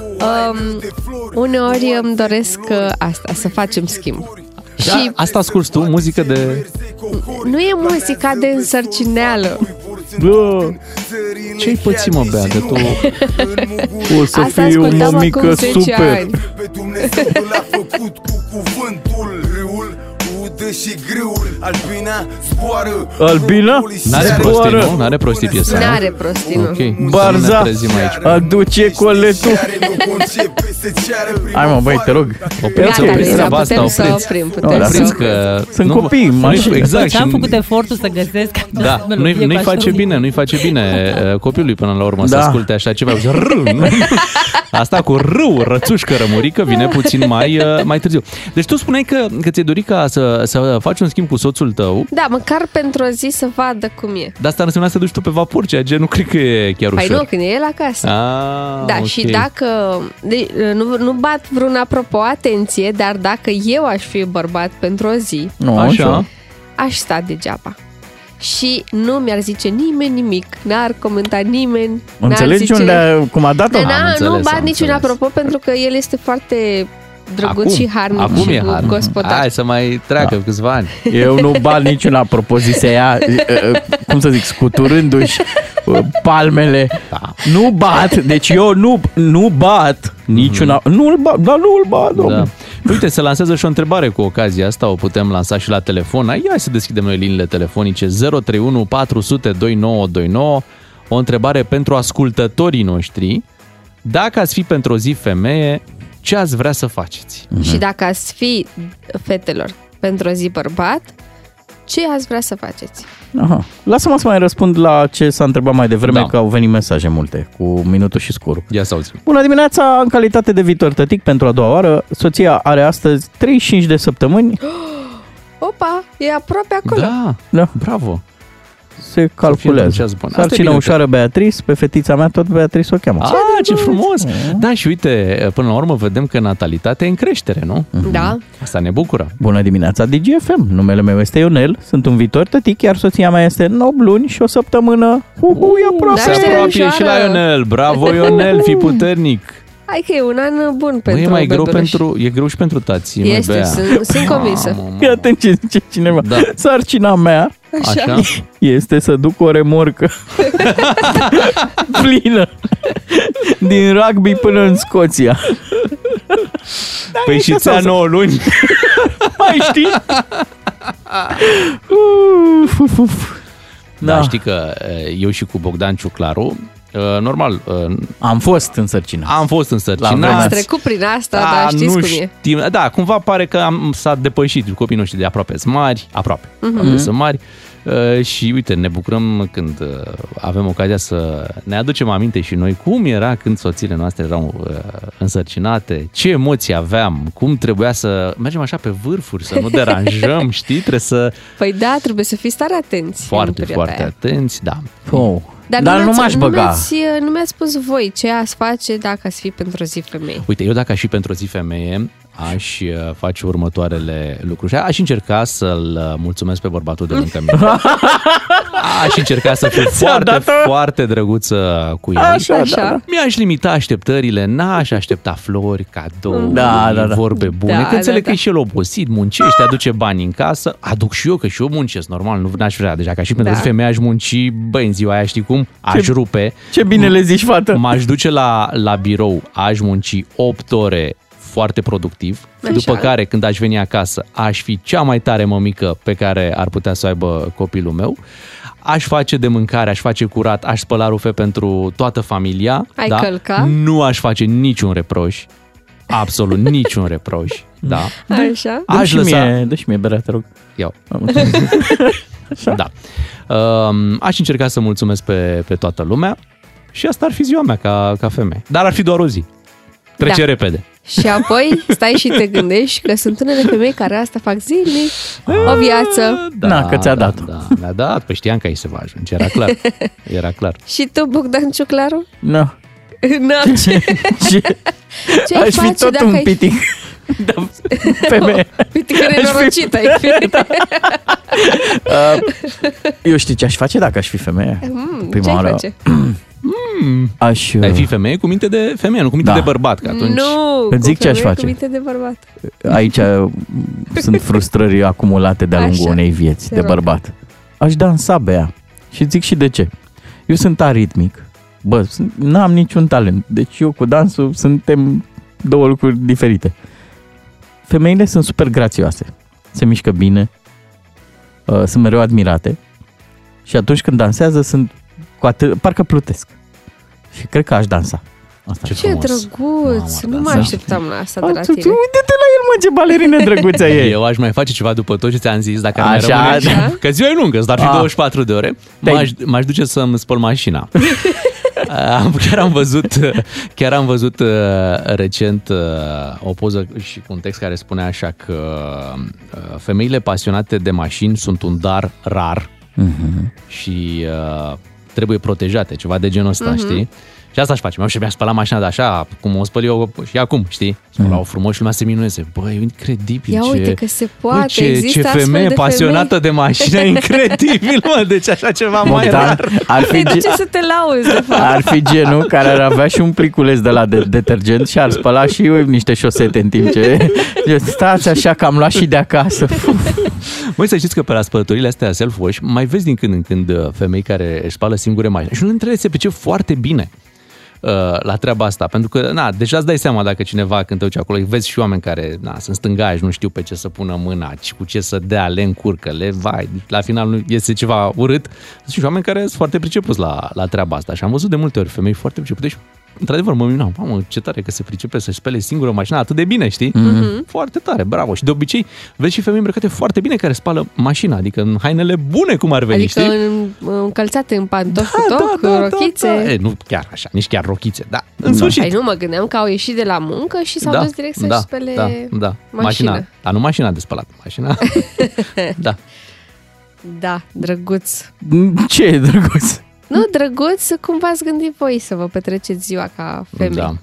um, uneori îmi doresc uh, asta, să facem schimb. Da, Și asta asculti tu, muzică de... nu e muzica de însărcineală. Da, Ce-ai pățit, mă, Bea, că tu... o să Asta fii o ascultam mămică acum 10 super! ani. și grâul Albina zboară Albina? N-are prostii, nu? N-are prostii piesa. nu? N-are prostii, nu. Ok. Barza, Să ne trezim aici. aduce coletul! Hai mă, băi, te rog. Opriți, Gata, opriți Lisa, treaba asta, putem să opriți. oprim, putem Da, să Opriți oprim. că... Sunt nu- copii, nu- mașini. Exact. Și am și- făcut efortul să găsesc Da, melodie nu-i, nu-i cu așa face un- bine, nu-i face bine uh, copilului până la urmă să Da. asculte așa ceva. Râm. Asta cu râu, rățușcă, rămurică, vine puțin mai, uh, mai târziu. Deci tu spuneai că, că ți-ai dorit ca să, să faci un schimb cu soțul tău, Da, măcar pentru o zi să vadă cum e. dar asta însemna să duci tu pe vapor, ceea ce nu cred că e chiar Păi ușor. nu, când e el acasă. Ah, Da, ok. și dacă, de, nu, nu bat vreun apropo, atenție, dar dacă eu aș fi bărbat pentru o zi, Nu, Așa. aș sta degeaba. Și nu mi-ar zice nimeni nimic, n-ar comenta nimeni. n-ar Înțelegi zice... unde, cum a dat-o? Da, na, înțeles, nu am bat niciun înțeles. apropo pentru că el este foarte drăguț și harnic acum și e harnic. gospodar. Hai să mai treacă da. câțiva ani. Eu nu bat niciun apropo, zise ea, cum să zic, scuturându-și uh, palmele. Da. Nu bat, deci eu nu, nu bat niciuna, nu-l bat, dar nu-l bat, Da. domnule. Uite, se lansează și o întrebare cu ocazia asta, o putem lansa și la telefon. Hai, hai să deschidem noi liniile telefonice 031 400 2929. O întrebare pentru ascultătorii noștri. Dacă ați fi pentru o zi femeie, ce ați vrea să faceți? Și dacă ați fi fetelor pentru o zi bărbat, ce ați vrea să faceți? Aha. Lasă-mă să mai răspund la ce s-a întrebat mai devreme, Da. că au venit mesaje multe, cu minutul și scurul. Ia să auzim. Bună dimineața, în calitate de viitor tătic pentru a doua oară, soția are astăzi 35 de săptămâni, Opa, e aproape acolo. Da, da, bravo. Se calculează. ceas bun. Asta e Sarcina bine, ușoară Beatrice, pe fetița mea tot Beatrice o cheamă. Ah, ce frumos! Da, și uite, până la urmă vedem că natalitatea e în creștere, nu? Da. Asta ne bucură. Bună dimineața, DGFM. Numele meu este Ionel, sunt un viitor tătic, iar soția mea este 9 luni și o săptămână. Uhu, e aproape. Se Naștere apropie ușoară. și la Ionel. Bravo, Ionel, fii puternic. Hai că e un an bun Bă, pentru e mai greu bebeluș. pentru, e greu și pentru tații. măi, Este, Bea. sunt, sunt convinsă. Fii atent ce zice cineva. Da. Sarcina mea Așa? este să duc o remorcă plină din rugby până în Scoția. Păi și ți-a 9 luni. Mai știi? Uf, uf, uf. Da. da, știi că e, eu și cu Bogdan Ciuclaru, e, normal, e, Am fost însărcinat. am fost La însărcinat. vremea Ați trecut prin asta, dar știți nu cum e. știm. Da, cumva pare că am, s-a depășit. Copiii noștri de aproape sunt mari, aproape, Mhm. aproape sunt mari. Uh, și uite, ne bucurăm când uh, avem ocazia să ne aducem aminte și noi cum era când soțiile noastre erau uh, însărcinate, ce emoții aveam, cum trebuia să mergem așa pe vârfuri, să nu deranjăm, știi? Trebuie să Păi da, trebuie să fiți tare atenți. în foarte, perioada foarte aia. atenți, da. Oh. Dar, Dar nu mi-ați- m-aș Nu băga. mi-ați, nu mi-ați spus voi ce ați face dacă ați fi pentru o zi femeie. Uite, eu dacă aș fi pentru o zi femeie, aș uh, face următoarele lucruri. Aș încerca să-l uh, mulțumesc pe bărbatul de lângă mine. Aș încerca să fiu foarte, dat-o? foarte drăguță cu el. Așa, Așa. da, da. Mi-aș limita așteptările, n-aș aștepta flori, cadouri, Da, da, da. vorbe bune. Da, că înțeleg da, că e și el obosit, muncește, aduce bani în casă, aduc și eu, că și eu muncesc, normal, nu n-aș vrea. Deja ca și pentru Da. da. femeie aș munci, băi, în ziua aia, știi cum? Aș Ce- rupe. Ce bine le zici, fată. M-aș duce la, la birou, aș munci 8 ore foarte productiv, Așa. după care când aș veni acasă, aș fi cea mai tare mămică pe care ar putea să o aibă copilul meu. Aș face de mâncare, aș face curat, aș spăla rufe pentru toată familia. Ai da? călca? Nu aș face niciun reproș. Absolut niciun reproș. Da. Așa? Dă Aș și lăsa... mie, dă și mie berea, te rog. Iau. Da. Um, aș încerca să mulțumesc pe, pe toată lumea și asta ar fi ziua mea ca, ca femeie. Dar ar fi doar o zi. Trece Da. repede. Și apoi stai și te gândești că sunt unele femei care asta fac zilnic, o viață. Na, că ți-a dat. Da, mi-a dat, păi știam că aici se va ajunge, era clar. Era clar. Și tu, Bogdan Ciuclaru? Na. Na, ce, Ce? ce ai Aș fi face tot dacă un ai... pitic. Da, femeie. Uite că Aș fi- nenorocit ai fi. Uh, eu știi ce aș face dacă aș fi femeie? Mm, Prima ce ai oară. face? Aș... Ai fi femeie cu minte de femeie, nu cu minte Da. de bărbat, că atunci... Nu, Îți zic cu ce aș femeie face. Cu minte de bărbat. Aici uh, sunt frustrări acumulate de-a lungul Așa. unei vieți Te de rog. bărbat. Aș dansa, Bea. Și zic și de ce. Eu sunt aritmic. Bă, sunt- n-am niciun talent. Deci eu cu dansul suntem două lucruri diferite. Femeile sunt super grațioase. Se mișcă bine. uh, Sunt mereu admirate. Și atunci când dansează sunt cu atât, parcă plutesc. Și cred că aș dansa. Asta Ce Ce frumos. drăguț! Mamă, Nu mă da. așteptam la asta de la Uite-te tine. la el, mă, ce balerine drăguță e. Eu aș mai face ceva după tot ce ți-am zis, dacă ar mai Așa, rămâne. da. Că ziua e lungă, dar fi Ah. 24 de ore. Te-ai- M-aș, m-aș duce să-mi spăl mașina. Am, chiar am văzut, chiar am văzut uh, recent uh, o poză și cu un text care spunea așa că uh, femeile pasionate de mașini sunt un dar rar Mhm. și uh, trebuie protejate, ceva de genul ăsta, Mhm. știi? Și asta aș face. Mi-am și mi-a spălat mașina de așa, cum o spăl eu și acum, știi? Spălau frumos și lumea se minuneze. Băi, incredibil Ia ce... uite că se Băi, poate, ce, există ce astfel femeie de pasionată de mașină, incredibil, mă, deci așa ceva mai Bogdan, rar. ar fi, Te duce ge- să te lauzi, de fapt. ar fi genul care ar avea și un pliculeț de la de detergent și ar spăla și eu niște șosete în timp ce... Stați așa că am luat și de acasă. Măi, să știți că pe la spălătorile astea self-wash mai vezi din când în când uh, femei care își spală singure mașini. Și unul dintre ele se pricep foarte bine uh, la treaba asta, pentru că, na, deja îți dai seama dacă cineva când te duci acolo, vezi și oameni care, na, sunt stângași, nu știu pe ce să pună mâna, ci cu ce să dea, le încurcă, le vai, la final nu iese ceva urât. Sunt și oameni care sunt foarte pricepuți la, la treaba asta și am văzut de multe ori femei foarte pricepute și într-adevăr mă minunam, mamă, ce tare că se pricepe să-și spele singură mașina atât de bine, știi? Mhm. Foarte tare, bravo. Și de obicei vezi și femei îmbrăcate foarte bine care spală mașina, adică în hainele bune cum ar veni, Adică știi? în, încălțate în pantofi cu toc, cu rochițe. E, nu chiar așa, nici chiar rochițe, da. În sfârșit. Ai nu mă gândeam că au ieșit de la muncă și s-au dus direct să-și da, spele da, da. mașina. Mașina, dar nu mașina de spălat, mașina. da. Da, drăguț. Ce e drăguț? Nu, drăguț, cum v-ați gândit voi să vă petreceți ziua ca femei? Da.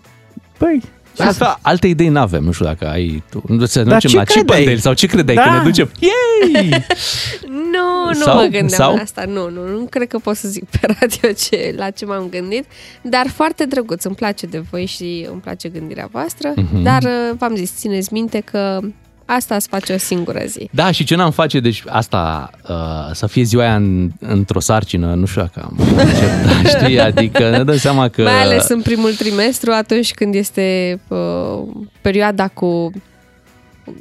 Păi, Și asta, alte idei n-avem, nu știu dacă ai tu. Nu să ne Dar ducem ce la credeai? Chippendale sau ce credeai Da. că ne ducem? Yay! Nu, nu Sau- mă gândeam sau? la asta, nu, nu, nu cred că pot să zic pe radio ce, la ce m-am gândit, dar foarte drăguț, îmi place de voi și îmi place gândirea voastră, Mhm. dar uh, v-am zis, țineți minte că asta îți face o singură zi. Da, și ce n-am face, deci asta, uh, să fie ziua aia în, într-o sarcină, nu știu dacă am acceptat, știi? Adică ne dăm seama că... Mai ales în primul trimestru, atunci când este uh, perioada cu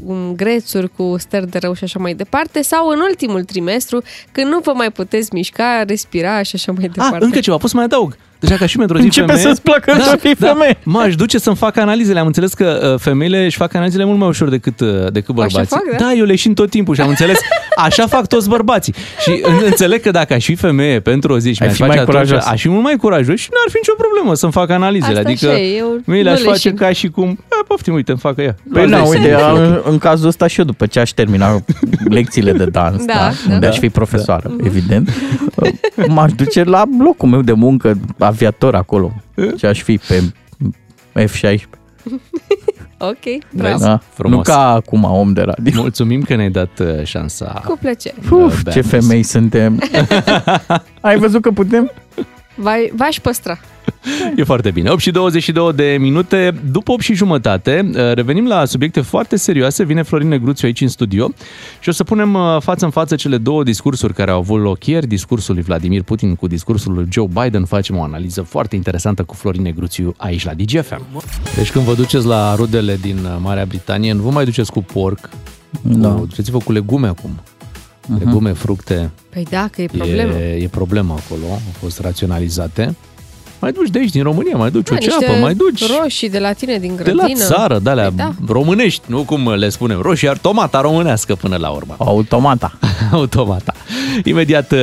um, grețuri, cu stări de rău și așa mai departe, sau în ultimul trimestru, când nu vă mai puteți mișca, respira și așa mai Ah, departe. încă ceva, pot să mai adaug. Deja ca și pentru o zi Începe femeie... să-ți placă să fii femeie. M-aș duce să-mi fac analizele. Am înțeles că uh, femeile își fac analizele mult mai ușor decât, uh, decât bărbații. fac, da? da, eu leșin tot timpul și am înțeles, așa fac toți bărbații. Și în- înțeleg că dacă aș fi femeie pentru o zi și Ai mi-aș fi face mai atunci, curajos. aș fi mult mai curajos și nu ar fi nicio problemă să-mi fac analizele. Asta adică așa e, eu mi nu le-aș face leșin. ca și cum, "A, poftim, uite, îmi facă ea. Păi Luați nu, de uite, sine. în, în cazul ăsta și eu după ce aș termina lecțiile de dans, Da, da, da. unde Da. aș fi profesoară, evident, m-aș duce la locul meu de muncă, aviator acolo, și aș fi pe F-16. Ok, Vezi? bravo. Da? Frumos. Nu ca acum om de radio. Mulțumim că ne-ai dat uh, șansa. Cu plăcere. Uf, Bea ce Miss. femei suntem. Ai văzut că putem? Vai- V-aș păstra. E foarte bine. 8 și 22 de minute. După 8 și jumătate, uh, revenim la subiecte foarte serioase. Vine Florin Negruțiu aici în studio și o să punem uh, față în față cele două discursuri care au avut loc ieri, discursul lui Vladimir Putin cu discursul lui Joe Biden. Facem o analiză foarte interesantă cu Florin Negruțiu aici la DGFM. Deci când vă duceți la rudele din uh, Marea Britanie, nu vă mai duceți cu porc, Da. cu, duceți-vă cu legume acum. Legume, fructe, Păi da, că e problemă. E, e problemă acolo, au fost raționalizate. Mai duci de aici, din România, mai duci Da, o ceapă, niște mai duci roșii de la tine din de grădină. la țară, de alea Păi da. românești, nu cum le spunem, roșii, ar tomata românească până la urmă. Automata. Automata. Imediat uh,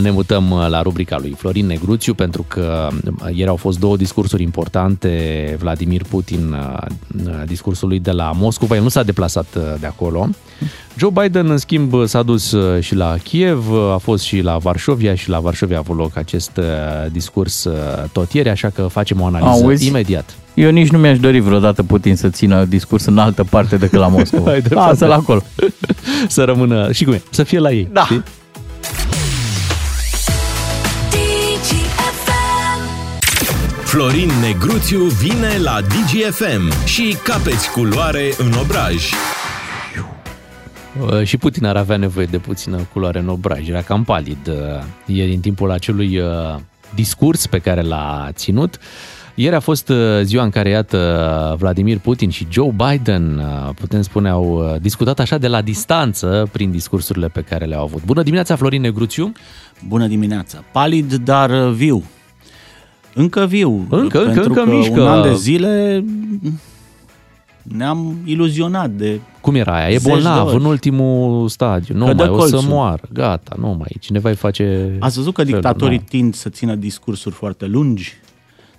ne mutăm uh, la rubrica lui Florin Negruțiu, pentru că uh, ieri au fost două discursuri importante. Vladimir Putin, uh, uh, discursul lui de la Moscova, el nu s-a deplasat uh, de acolo. Joe Biden, în schimb, s-a dus uh, și la Kiev, uh, a fost și la Varșovia și la Varșovia a avut loc acest uh, discurs uh, tot ieri, așa că facem o analiză Auzi? imediat. Eu nici nu mi-aș dori vreodată Putin să țină discurs în altă parte decât la Moscova. Hai, dreptate. Lasă-l acolo. Să rămână, și cum e, să fie la ei. Da. știi? Florin Negruțiu vine la DGFM și capeți culoare în obraj. Uh, Și Putin ar avea nevoie de puțină culoare în obraj. Era cam palid uh, ieri în timpul acelui uh, discurs pe care l-a ținut. Ieri a fost uh, ziua în care, iată, Vladimir Putin și Joe Biden, uh, putem spune, au uh, discutat așa de la distanță prin discursurile pe care le-au avut. Bună dimineața, Florin Negruțiu! Bună dimineața! Palid, dar uh, viu. Încă viu. Încă, încă, pentru încă că mișcă. un an de zile ne-am iluzionat de... Cum era aia? E Zeci de bolnav ori. în ultimul stadiu. Nu Că dă mai, o să colțul. moară. Gata, nu mai. Cineva îi face... Ați văzut că felul, dictatorii nu. tind să țină discursuri foarte lungi?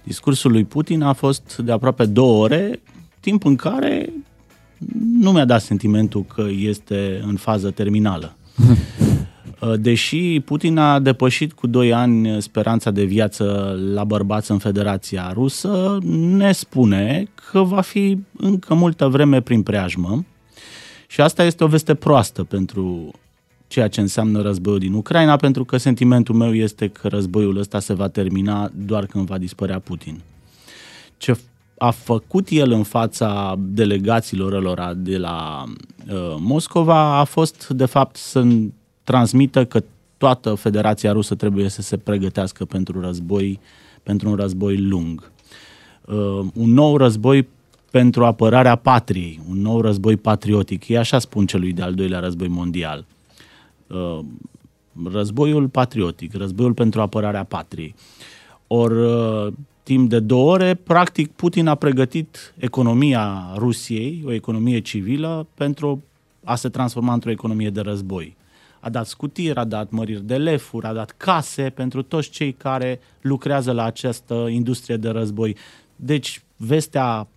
Discursul lui Putin a fost de aproape două ore, timp în care nu mi-a dat sentimentul că este în fază terminală. Deși Putin a depășit cu 2 ani speranța de viață la bărbați în Federația Rusă, ne spune că va fi încă multă vreme prin preajmă și asta este o veste proastă pentru ceea ce înseamnă războiul din Ucraina, pentru că sentimentul meu este că războiul ăsta se va termina doar când va dispărea Putin. Ce a făcut el în fața delegațiilor lor de la uh, Moscova a fost, de fapt, să transmită că toată Federația Rusă trebuie să se pregătească pentru război, pentru un război lung. Uh, un nou război pentru apărarea patriei, un nou război patriotic. E așa spun celui de-al doilea război mondial. Uh, războiul patriotic, războiul pentru apărarea patriei. Ori uh, timp de două ore, practic Putin a pregătit economia Rusiei, o economie civilă, pentru a se transforma într-o economie de război. A dat scutiri, a dat măriri de lefuri, a dat case pentru toți cei care lucrează la această industrie de război. Deci, vestea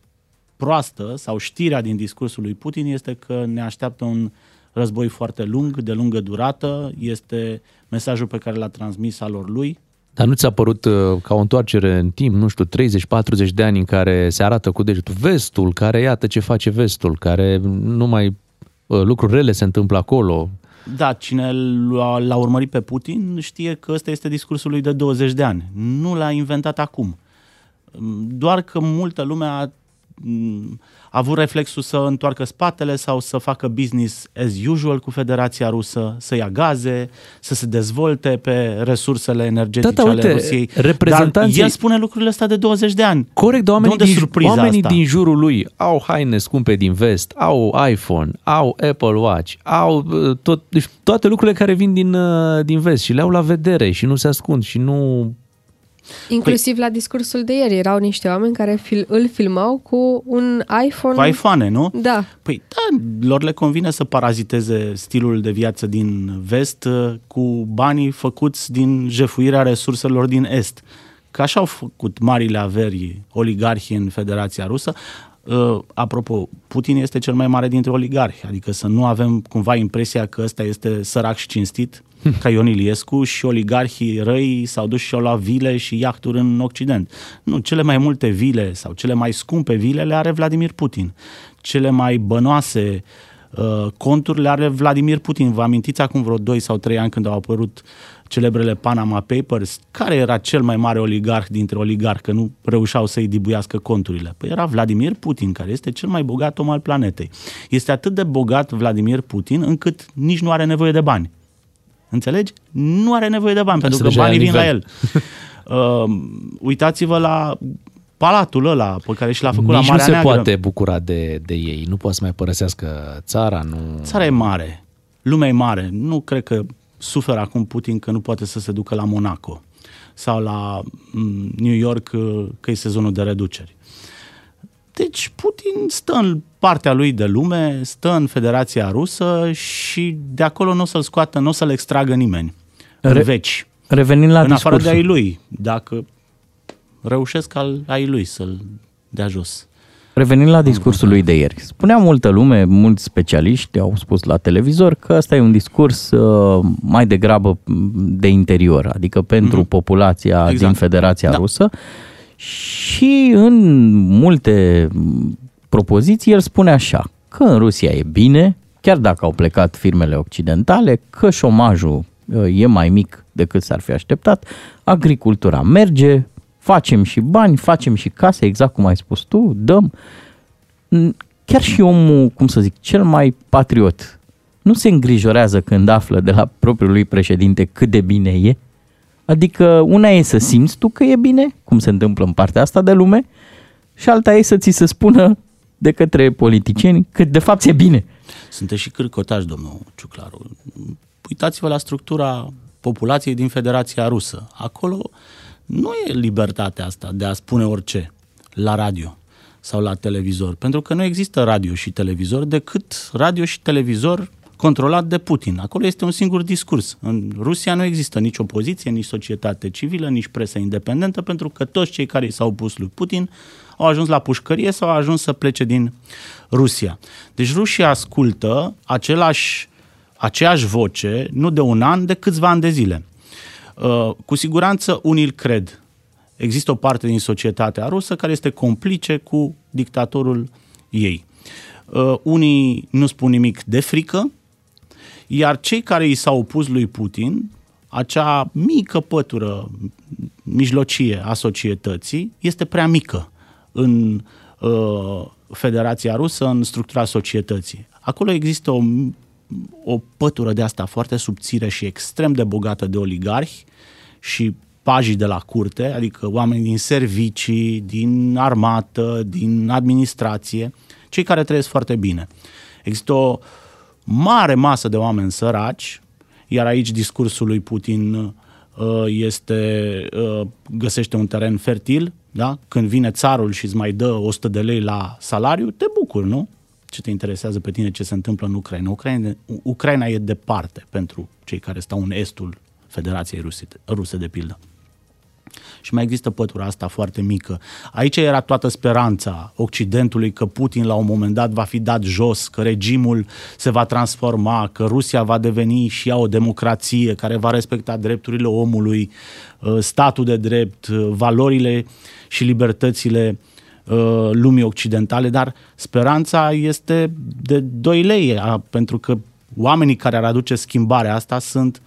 proastă sau știrea din discursul lui Putin este că ne așteaptă un război foarte lung, de lungă durată, este mesajul pe care l-a transmis alor lui, dar nu ți-a părut uh, ca o întoarcere în timp, nu știu, 30-40 de ani în care se arată cu degetul vestul, care iată ce face vestul, care numai uh, lucruri rele se întâmplă acolo. Da, cine l-a, l-a urmărit pe Putin știe că ăsta este discursul lui de 20 de ani. Nu l-a inventat acum. Doar că multă lume a a avut reflexul să întoarcă spatele sau să facă business as usual cu Federația Rusă, să ia gaze, să se dezvolte pe resursele energetice da, da, uite, ale Rusiei. Reprezentanții... Dar el spune lucrurile astea de 20 de ani. Corect, oamenii, din, oamenii din jurul lui au haine scumpe din vest, au iPhone, au Apple Watch, au uh, tot, deci toate lucrurile care vin din, uh, din vest și le au la vedere și nu se ascund și nu Inclusiv păi, la discursul de ieri erau niște oameni care fil, îl filmau cu un iPhone. Cu iPhone, nu? Da. Păi da, lor le convine să paraziteze stilul de viață din vest uh, cu banii făcuți din jefuirea resurselor din est. Că așa au făcut marile averi oligarhi în Federația Rusă. Uh, apropo, Putin este cel mai mare dintre oligarhi, adică să nu avem cumva impresia că ăsta este sărac și cinstit, ca Ion Iliescu și oligarhii răi s-au dus și au luat vile și iahturi în Occident. Nu, cele mai multe vile sau cele mai scumpe vile le are Vladimir Putin. Cele mai bănoase uh, conturi le are Vladimir Putin. Vă amintiți acum vreo 2 sau 3 ani când au apărut celebrele Panama Papers? Care era cel mai mare oligarh dintre oligarhi că nu reușeau să-i dibuiască conturile? Păi era Vladimir Putin, care este cel mai bogat om al planetei. Este atât de bogat Vladimir Putin încât nici nu are nevoie de bani. Înțelegi? Nu are nevoie de bani, pentru că banii vin la el. Uh, uitați-vă la palatul ăla pe care și l-a făcut Nici la Marea nu se Neagră. poate bucura de, de ei. Nu poate să mai părăsească țara. Nu... Țara e mare. Lumea e mare. Nu cred că suferă acum Putin că nu poate să se ducă la Monaco sau la mm, New York uh, că e sezonul de reduceri. Deci Putin stă în partea lui de lume, stă în Federația Rusă și de acolo nu o să-l scoată, nu o să-l extragă nimeni. În Re- veci. Revenind la în afară de discursul. ai lui. Dacă reușesc al ai lui să-l dea jos. Revenind la discursul lui de ieri, spunea multă lume, mulți specialiști au spus la televizor că ăsta e un discurs uh, mai degrabă de interior, adică pentru Mhm. populația Exact. din Federația Da. Rusă și în multe propoziții el spune așa, că în Rusia e bine, chiar dacă au plecat firmele occidentale, că șomajul uh, e mai mic decât s-ar fi așteptat, agricultura merge, facem și bani, facem și case, exact cum ai spus tu, dăm. N- Chiar și omul, cum să zic, cel mai patriot, nu se îngrijorează când află de la propriul lui președinte cât de bine e? Adică una e să simți tu că e bine, cum se întâmplă în partea asta de lume, și alta e să ți se spună de către politicieni că de fapt e bine. Sunteți și cârcotași, domnul Ciuclaru. Uitați-vă la structura populației din Federația Rusă. Acolo nu e libertatea asta de a spune orice la radio sau la televizor, pentru că nu există radio și televizor decât radio și televizor controlat de Putin. Acolo este un singur discurs. În Rusia nu există nici opoziție, nici societate civilă, nici presă independentă, pentru că toți cei care s-au pus lui Putin au ajuns la pușcărie sau au ajuns să plece din Rusia. Deci Rusia ascultă același, aceeași voce, nu de un an, de câțiva ani de zile. Uh, cu siguranță unii îl cred. Există o parte din societatea rusă care este complice cu dictatorul ei. Uh, unii nu spun nimic de frică, iar cei care i s-au opus lui Putin, acea mică pătură mijlocie a societății, este prea mică în uh, Federația Rusă, în structura societății. Acolo există o, o pătură de asta foarte subțire și extrem de bogată de oligarhi și pajii de la curte, adică oameni din servicii, din armată, din administrație, cei care trăiesc foarte bine. Există o mare masă de oameni săraci, iar aici discursul lui Putin uh, este, uh, găsește un teren fertil, da? când vine țarul și îți mai dă 100 de lei la salariu, te bucuri, nu? Ce te interesează pe tine ce se întâmplă în Ucraina? Ucraina, Ucraina e departe pentru cei care stau în estul Federației Ruse, Ruse de pildă și mai există pătura asta foarte mică. Aici era toată speranța Occidentului că Putin la un moment dat va fi dat jos, că regimul se va transforma, că Rusia va deveni și ea o democrație care va respecta drepturile omului, uh, statul de drept, uh, valorile și libertățile uh, lumii occidentale, dar speranța este de 2 lei, pentru că oamenii care ar aduce schimbarea asta sunt uh,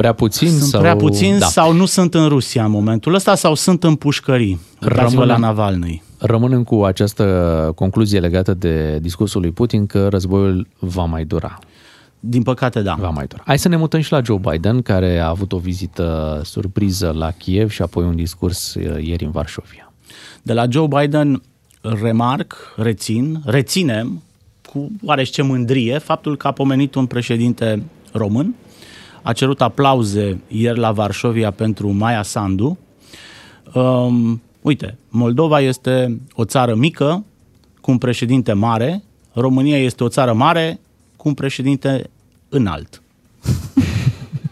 Prea puțin? Sunt sau... prea puțin da. sau nu sunt în Rusia în momentul ăsta sau sunt în pușcării. Rămânem, la Navalny. Rămânem cu această concluzie legată de discursul lui Putin că războiul va mai dura. Din păcate, da. Va mai dura. Hai să ne mutăm și la Joe Biden, care a avut o vizită surpriză la Kiev și apoi un discurs uh, ieri în Varșovia. De la Joe Biden remarc, rețin, reținem cu oarește mândrie faptul că a pomenit un președinte român, a cerut aplauze ieri la Varșovia pentru Maia Sandu. Um, uite, Moldova este o țară mică cu un președinte mare, România este o țară mare cu un președinte înalt.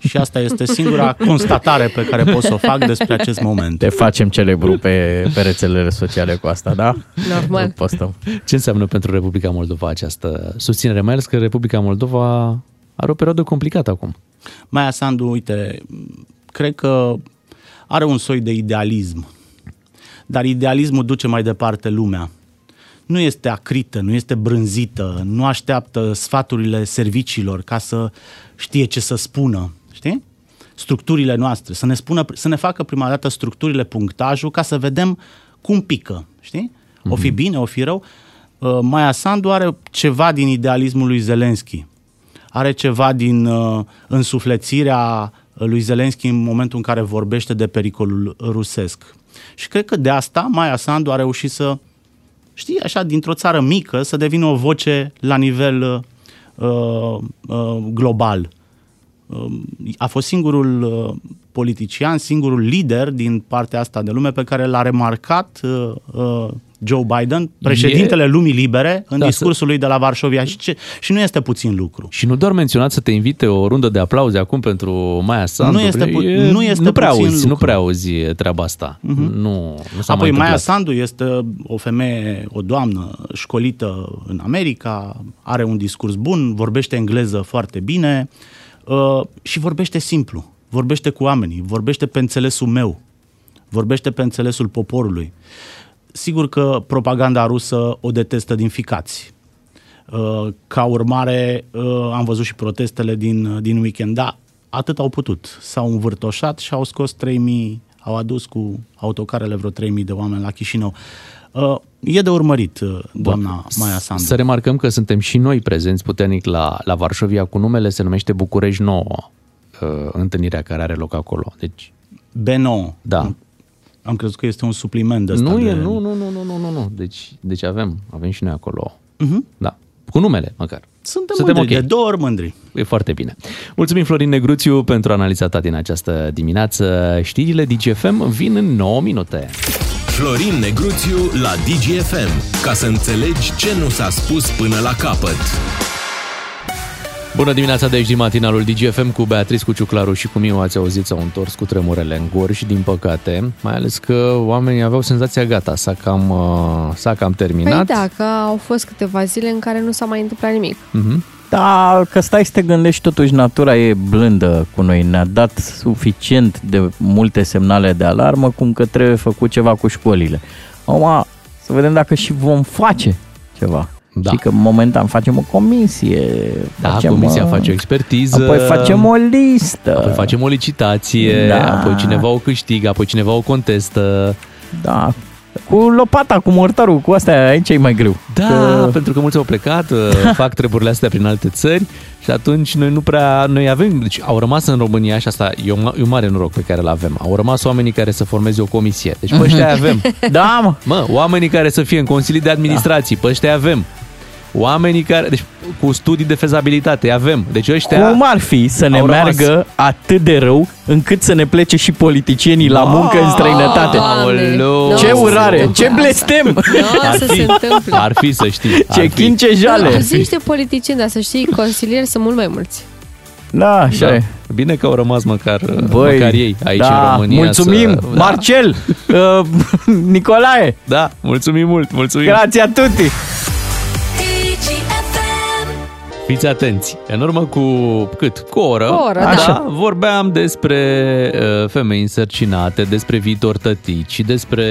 Și asta este singura constatare pe care pot să o fac despre acest moment. Te facem celebru pe, pe rețelele sociale cu asta, da? Normal. Postăm. Ce înseamnă pentru Republica Moldova această susținere? Mai ales că Republica Moldova are o perioadă complicată acum. Maia Sandu, uite, cred că are un soi de idealism, dar idealismul duce mai departe lumea. Nu este acrită, nu este brânzită, nu așteaptă sfaturile serviciilor ca să știe ce să spună, știi? Structurile noastre, să ne, spună, să ne facă prima dată structurile, punctajul, ca să vedem cum pică, știi? O fi bine, o fi rău. Uh, Maia Sandu are ceva din idealismul lui Zelenski are ceva din uh, însuflețirea lui Zelenski în momentul în care vorbește de pericolul rusesc. Și cred că de asta Maia Sandu a reușit să, știi, așa, dintr-o țară mică, să devină o voce la nivel uh, uh, global. Uh, a fost singurul uh, politician, singurul lider din partea asta de lume pe care l-a remarcat uh, uh, Joe Biden, președintele e... lumii libere, în da, discursul lui de la Varșovia și, ce, și nu este puțin lucru. Și nu doar menționat să te invite o rundă de aplauze acum pentru Maia Sandu. Nu este, pu- e, nu este nu prea puțin auzi, lucru. Nu prea auzi treaba asta. Uh-huh. Nu, nu s-a Apoi mai Maia întâmplat. Sandu este o femeie, o doamnă școlită în America, are un discurs bun, vorbește engleză foarte bine uh, și vorbește simplu. Vorbește cu oamenii, vorbește pe înțelesul meu, vorbește pe înțelesul poporului. Sigur că propaganda rusă o detestă din ficați. Uh, Ca urmare, uh, am văzut și protestele din, din weekend, da, atât au putut. S-au învârtoșat și au scos 3000, au adus cu autocarele vreo 3000 de oameni la Chișinău. Uh, E de urmărit, uh, doamna Bun. Maia Sandu. Să remarcăm că suntem și noi prezenți puternic la, la Varșovia cu numele, se numește București Nouă, uh, întâlnirea care are loc acolo. Deci, B9. Da. Am crezut că este un supliment de ăsta nu, de... e, nu, nu, nu, nu, nu, nu, nu. Deci, deci avem, avem și noi acolo. Mhm. Da. Cu numele, măcar. Suntem, Suntem mândri, ok. de două ori mândri. E foarte bine. Mulțumim, Florin Negruțiu, pentru analiza ta din această dimineață. Știrile DGFM vin în 9 minute. Florin Negruțiu la DGFM. Ca să înțelegi ce nu s-a spus până la capăt. Bună dimineața de aici din matinalul DGFM cu Beatrice, cu Ciuclaru și cu Miu. Ați auzit, s-au întors cu tremurele în Gorj, din păcate. Mai ales că oamenii aveau senzația gata, s-a cam, uh, s-a cam Păi terminat. da, că au fost câteva zile în care nu s-a mai întâmplat nimic. Mhm. Da, că stai să te gândești, totuși natura e blândă cu noi. Ne-a dat suficient de multe semnale de alarmă, cum că trebuie făcut ceva cu școlile. Acum, să vedem dacă și vom face ceva. Da. Și că momentan facem o comisie. Da, facem, comisia uh, face o expertiză. Apoi facem o listă. Apoi facem o licitație, Da. apoi cineva o câștigă, apoi cineva o contestă. Da, cu lopata, cu mortarul, cu astea, aici e mai greu. Da, că... pentru că mulți au plecat, uh, fac treburile astea prin alte țări și atunci noi nu prea, noi avem, deci au rămas în România și asta e un, ma- e un mare noroc pe care îl avem. Au rămas oamenii care să formeze o comisie. Deci pe ăștia avem. Da, mă. Mă, oamenii care să fie în consilii de administrații, pe ăștia avem. Oamenii care, deci cu studii de fezabilitate avem. Deci ăștia Cum ar fi să ne au rămas. meargă atât de rău încât să ne plece și politicienii la muncă în străinătate? Aoleu. Ce Nu urare, se ce întâmplă blestem! Nu o să se întâmple. ar fi să știi. ar Ce fi. chince jale! Nu, zici de politicieni, dar să știi, consilieri sunt mult mai mulți. Da, așa Da. e. Bine că au rămas măcar, Băi, măcar ei aici da, în România. mulțumim, să... Marcel, uh, Nicolae, Da, mulțumim mult, mulțumim. grație a tutti! Fiți atenți. În urmă cu cât? Cu o oră. Cu o oră, da. da. Vorbeam despre uh, femei însărcinate, despre viitor tătici, despre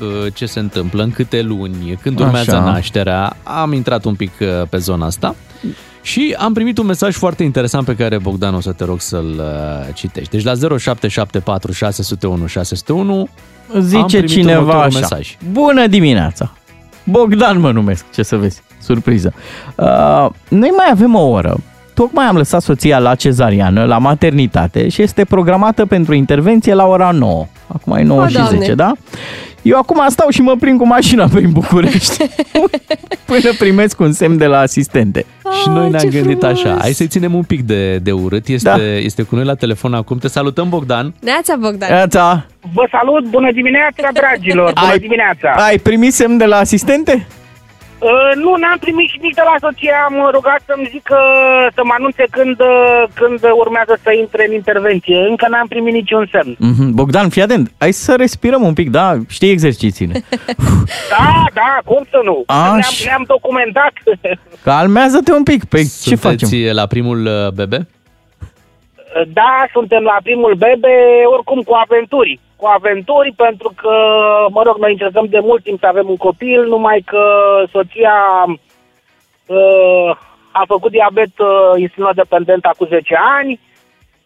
uh, ce se întâmplă, în câte luni, când urmează Așa. nașterea. Am intrat un pic uh, pe zona asta. Și am primit un mesaj foarte interesant pe care, Bogdan, o să te rog să-l uh, citești. Deci la 0774 601 601 am Zice primit cineva următorul așa, mesaj. bună dimineața, Bogdan mă numesc, ce să vezi, surpriză. Uh, noi mai avem o oră, tocmai am lăsat soția la cezariană, la maternitate și este programată pentru intervenție la ora 9. Acum e 9 O, și Doamne. 10, da? Eu acum stau și mă prind cu mașina prin București până primesc un semn de la asistente. Și noi ne-am ce gândit frumos. așa, hai să-i ținem un pic de, de urât. Este, Da. este cu noi la telefon acum. Te salutăm, Bogdan. Neața, Bogdan. Neața, Vă salut, bună dimineața, dragilor, bună Ai- dimineața. ai primit semn de la asistente? Uh, nu, n-am primit și nici de la soție, am rugat să-mi zică, să mă anunțe când, uh, când urmează să intre în intervenție. Încă n-am primit niciun semn. Mhm. Bogdan, fii atent, hai să respirăm un pic, da? Știi exercițiile. Da, da, cum să nu? Așa. Ne-am, ne-am documentat. Calmează-te un pic, păi ce facem? Sunteți la primul uh, bebe? Da, suntem la primul bebe, oricum cu aventuri. Cu aventuri pentru că, mă rog, noi încercăm de mult timp să avem un copil, numai că soția uh, a făcut diabet uh, insulinodependentă acum 10 ani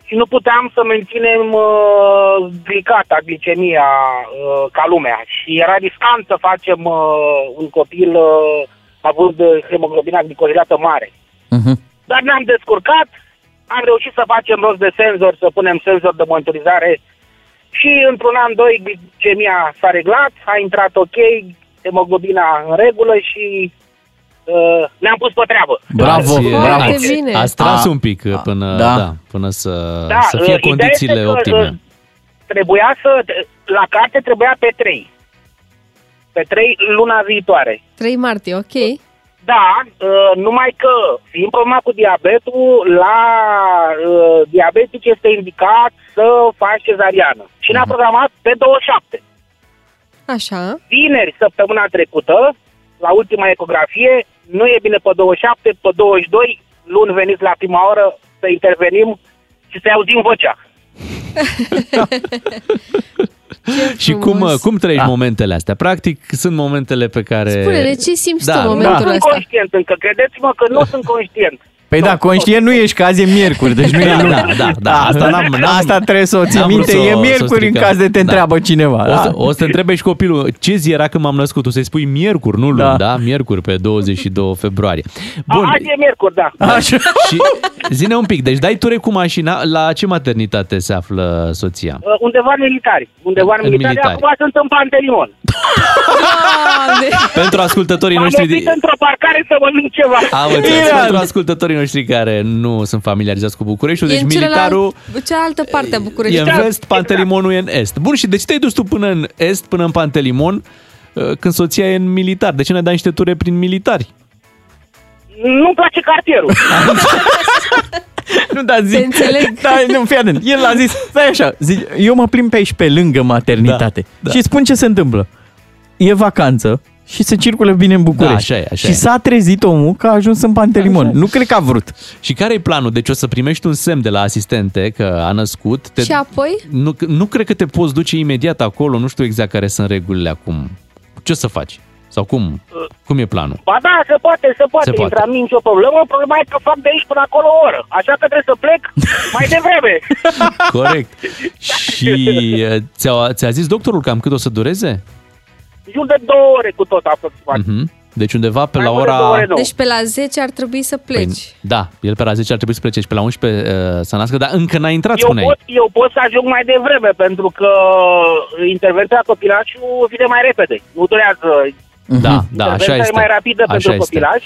și nu puteam să menținem uh, glicata, glicemia uh, ca lumea. Și era riscant să facem uh, un copil uh, având uh, hemoglobina glicosilată mare. Mhm. Dar ne-am descurcat, am reușit să facem rost de senzor, să punem senzor de monitorizare și într-un an, doi, glicemia s-a reglat, a intrat ok, hemoglobina în regulă și uh, ne-am pus pe treabă. Bravo, Ați, bravo. Ați, bine. ați tras A, un pic uh, până, da. da. până să, Da, să fie uh, ideea condițiile este că, optime. uh, Trebuia să, la carte trebuia pe 3. Pe 3 luna viitoare. 3 martie, ok. Da, uh, numai că, fiind problema cu diabetul, la uh, diabetic este indicat să faci cezariană. Și ne-a programat pe 27. Așa. Vineri, săptămâna trecută, la ultima ecografie, nu e bine pe 27, pe 22, luni veniți la prima oră să intervenim și să auzim vocea. Și cum, uh, cum trăiești momentele astea? Practic, sunt momentele pe care... Spune-le, ce simți Da, tu în nu. momentul Nu sunt ăsta? conștient încă, credeți-mă că nu sunt conștient. Păi da, conștient nu ești că azi e miercuri, deci nu e Da, luni. da, da, da, asta n-am- n-am- Asta trebuie să o ții n-am vrut minte, să o- e să o miercuri în stricăm. caz de te Da. întreabă cineva. O da? să, o să te întrebe și copilul ce zi era când m-am născut. Tu să-i spui miercuri, nu luni, da? Da. Miercuri pe 22 februarie. Bun. Bun, Azi e miercuri, da. Așa. și zine un pic, deci dai ture cu mașina, la ce maternitate se află soția? Uh, undeva în militari. Undeva în, În militari. militari. Acum sunt în Pantelimon. Doamne! Pentru ascultătorii M-am noștri... oprit într-o parcare să mănânc ceva. Am înțeles, Iran. pentru ascultătorii noștri care nu sunt familiarizați cu Bucureștiul, E deci în militarul celălalt, cealaltă parte a e București. în vest, Pantelimonul e în est. Bun, și de ce te-ai dus tu până în est, până în Pantelimon, uh, când soția e în militar? De ce ne dai niște ture prin militari? Nu-mi place cartierul. Nu, dar zic... Te înțeleg. Da, nu, fii atent. El a zis, stai așa, zic, eu mă plimb pe aici pe lângă maternitate Da, da. și spun ce se întâmplă. E vacanță și se circulă bine în București. Da, așa e, așa și e. s-a trezit omul că a ajuns în Pantelimon. Nu cred că a vrut. Și care e planul? Deci o să primești un semn de la asistente că a născut. Te... Și apoi? Nu, nu cred că te poți duce imediat acolo, nu știu exact care sunt regulile acum. Ce o să faci? Sau cum? Cum e planul? Ba da, se poate, se poate, Se poate. intra, nu nicio problemă. Problema e că fac de aici până acolo o oră. Așa că trebuie să plec mai devreme. Corect. Și uh, ți-a, ți-a zis doctorul cam cât o să dureze? Jur de două ore cu tot aproximativ. Mhm. Deci undeva pe Mai la mult de două ora... ore, nu. Deci pe la 10 ar trebui să pleci. Păi, da, el pe la 10 ar trebui să plece și pe la 11 uh, să nască, dar încă n-a intrat, Eu spuneai. pot, eu pot să ajung mai devreme, pentru că intervenția copilașului vine mai repede. Nu durează. Da, da, așa intervenția este. e mai rapidă Așa pentru este. copilaș.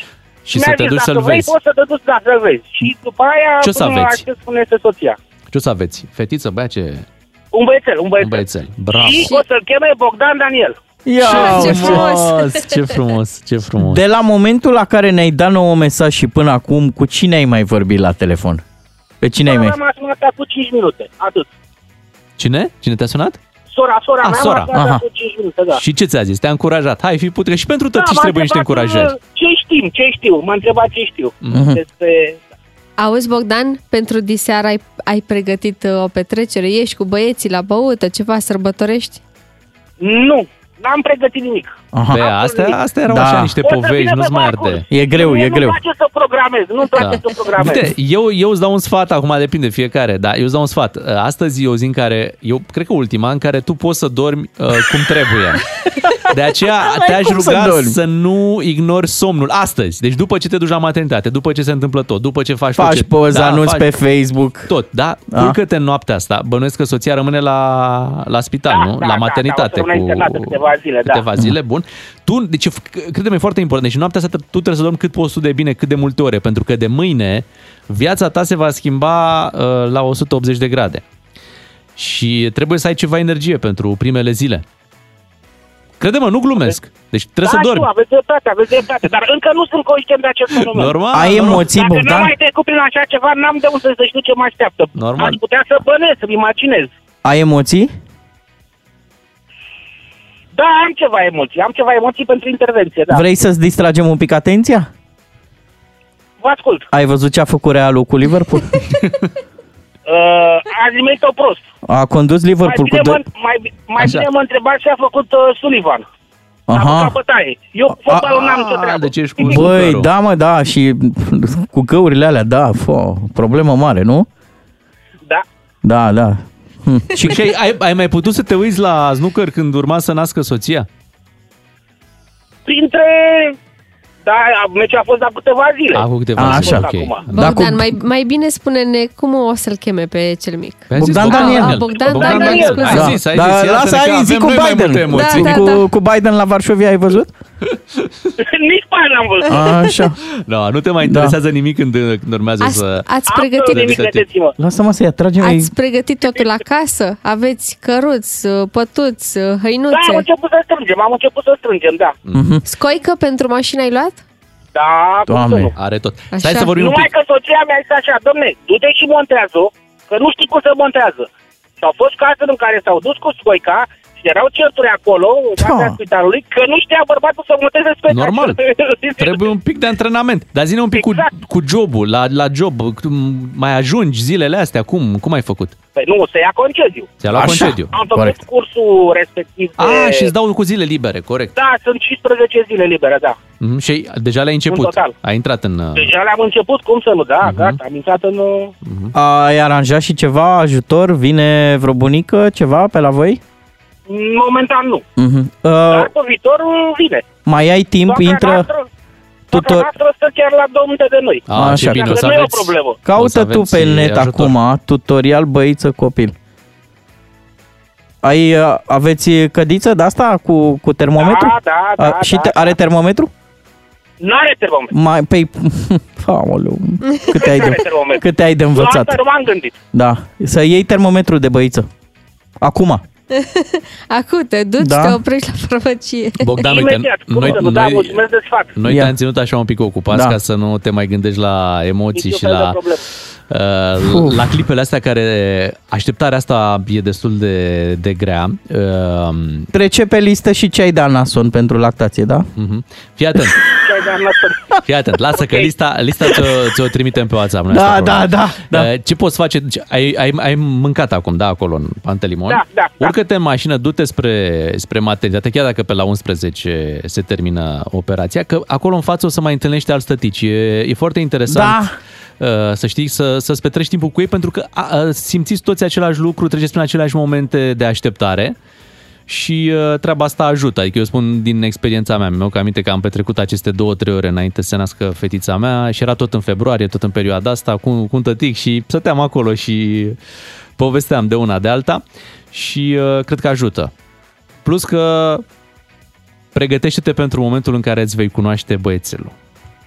Și mi-a să te zis, duci dacă să-l vrei, vezi. poți să te duci da, să-l vezi. Și după aia, Ce o să până aveți? aștept spune este soția. Ce o să aveți? Fetiță, băiat, ce... Un băiețel, un băiețel. Un băiețel. Bravo. Și o să-l cheme Bogdan Daniel. Ia, ce mă. frumos, ce frumos, ce frumos. De la momentul la care ne-ai dat nouă mesaj și până acum, cu cine ai mai vorbit la telefon? Pe cine ai mai... Am sunat cu 5 minute, atât. Cine? Cine te-a sunat? Sora, sora Ah, mea sora, m-a sunat aha. cu 5 minute, da. Și ce ți-a zis? Te-a încurajat. Hai, fi putere. Și pentru tătici m-a trebuie niște întrebat, încurajări. uh, Ce știm, ce știu, m-a întrebat ce știu. Mhm. Despre... Auzi, Bogdan, pentru diseară ai, ai pregătit uh, o petrecere? Ești cu băieții la băută, ceva, sărbătorești? Nu, n-am pregătit nimic. Aha. Pe astea, astea erau Da. așa niște O să povești, vină nu-ți pe mai parcurs. arde. E greu, Mie e greu. Nu-mi place să programez, nu-mi place să programez. Uite, eu, eu îți dau un sfat, acum depinde fiecare, dar eu îți dau un sfat. Astăzi e o zi în care, eu cred că ultima, în care tu poți să dormi uh, cum trebuie. De aceea N-ai te-aș cum să ruga dormi. să, nu ignori somnul. Astăzi, deci după ce te duci la maternitate, după ce se întâmplă tot, după ce faci, tot Faci ce, poza, anunți faci pe Facebook. Tot, da? Da. Culcă-te în noaptea asta. Bănuiesc că soția rămâne la, la spital, Da, nu? da, la da, maternitate. da, o să rămână internată câteva zile, da. câteva zile, bun. Tu, deci, f- crede-mi, e foarte important. Deci noaptea asta tu trebuie să dormi cât poți tu de bine, cât de multe ore, pentru că de mâine viața ta se va schimba uh, la 180 de grade. Și trebuie să ai ceva energie pentru primele zile. Crede-mă, nu glumesc. Deci trebuie da, să dormi. știu, aveți dreptate, aveți dreptate, dar încă nu sunt conștient de acest fenomen. Normal, Ai normal. emoții, Dacă Bogdan? nu mai trecut prin așa ceva, n-am de unde să știu ce mă așteaptă. Normal. Aș putea să bănesc, să-mi imaginez. Ai emoții? Da, am ceva emoții, am ceva emoții pentru intervenție, da. Vrei să-ți distragem un pic atenția? Vă ascult. Ai văzut ce a făcut Realul cu Liverpool? Uh, azi nimerit-o prost. A condus Mai Liverpool cu bine, doi... mă, mai, mai Așa. bine mă întrebați ce a făcut uh, Sullivan. A Aha. făcut bătaie. Eu fotbalul n-am nicio treabă. Deci ești cu Băi, snookerul. da mă, da, și cu găurile alea, da, fo, problemă mare, nu? Da. Da, da. Hm. Și că ai, ai, ai mai putut să te uiți la snooker când urma să nască soția? Printre... Da, meciul a fost la câteva zile. Acum câteva A, zile, așa. ok. Acum. Da, Bogdan, cu- mai, mai bine spune-ne cum o să-l cheme pe cel mic. Păi ai zis Bogdan Daniel. Ah, Bogdan, Bogdan Daniel, Daniel. scuze. Ai Da. zis, ai da, zis, iată-ne lasă, că ai zi avem cu noi mai Biden. multe emoții. Da, da. Cu, cu Biden la Varșovia ai văzut? Nici pe aia n-am văzut. Așa. Da, nu te mai interesează nimic când, când urmează Ați, să... ați Absolut pregătit nimic, credeți-mă. Lasă-mă să-i atragem. ei- Ați pregătit totul acasă? Aveți căruți, pătuți, Da, am hăinuțe? început să strângem, am început să strângem, da. Scoică pentru mașină ai luat? Da, cum să Doamne. nu. Are tot. Așa. Stai să vorbim un Numai pic. că soția mea este așa, domne, du-te și montează-o, că nu știi cum să montează. Și au fost cazuri în care s-au dus cu scoica și erau certuri acolo, în Da. fața spitalului, că nu știa bărbatul să monteze scoica. Normal. Trebuie un pic de antrenament. Dar zine un pic Exact. cu, cu jobul, la, la job. Cum Mai ajungi zilele astea? Cum, cum ai făcut? Păi nu, să ia concediu. Ți-a luat Așa. concediu. Am făcut Corect. cursul respectiv de... Ah, și îți dau cu zile libere, corect. Da, sunt 15 zile libere, da. Mhm, Și ai- deja le-ai început. În total. Ai intrat în... uh, Deja le-am început, cum să nu, da, Mhm. gata, am intrat în... uh, Ai aranjat și ceva ajutor? Vine vreo bunică, ceva pe la voi? Momentan nu. Uh-huh. Uh, Dar pe viitor uh, vine. mai ai timp, Soacra intră... noastră, soacra tutor- noastră stă chiar la 2 minute de noi. A, Așa. ce bine, o Dacă să nu e o aveți... problemă. o să Caută tu aveți pe net ajutor. acum tutorial băiță copil. Ai, uh, aveți cădiță de asta cu, cu termometru? Da, da, da, A, și da, te, are termometru? N-are termometru. Mai, pe Aoleu, câte ai de, Are termometru. câte ai de La învățat? asta nu m-am gândit. Da, să iei termometru de băiță. Acum. Acum te duci, Da. te oprești la farmacie. Bogdan, uite, Imediat, cum noi, să nu, da, noi, mulțumesc de sfat. noi Ia. te-am ținut așa un pic ocupați Da. ca să nu te mai gândești la emoții Niciun și fel de la, problemă. uh, la clipele astea care așteptarea asta e destul de, de grea. Uh, Trece pe listă și ceai de anason pentru lactație, da? mhm. Fii atent, Ce ai de anasol? fii atent, lasă că lista, lista ți-o, ți-o trimitem pe WhatsApp. nu Da, este da, problemă. da, da. Uh, Ce poți face? Deci, ai, ai, ai mâncat acum, da, acolo în Pantelimon? Da, da, da. Urcă-te în mașină, du-te spre, spre maternitate, chiar dacă pe la 11 se termină operația, că acolo în față o să mai întâlnești alți tătici. E, e foarte interesant. uh, Să știi, să, să-ți petreci timpul cu ei, pentru că a, a, simțiți toți același lucru, treceți prin aceleași momente de așteptare și uh, treaba asta ajută. Adică eu spun din experiența mea, mi-au aminte că am petrecut aceste două, trei ore înainte să se nască fetița mea și era tot în februarie, tot în perioada asta, cu, cu un tătic și stăteam acolo și povesteam de una de alta și uh, cred că ajută. Plus că pregătește-te pentru momentul în care îți vei cunoaște băiețelul.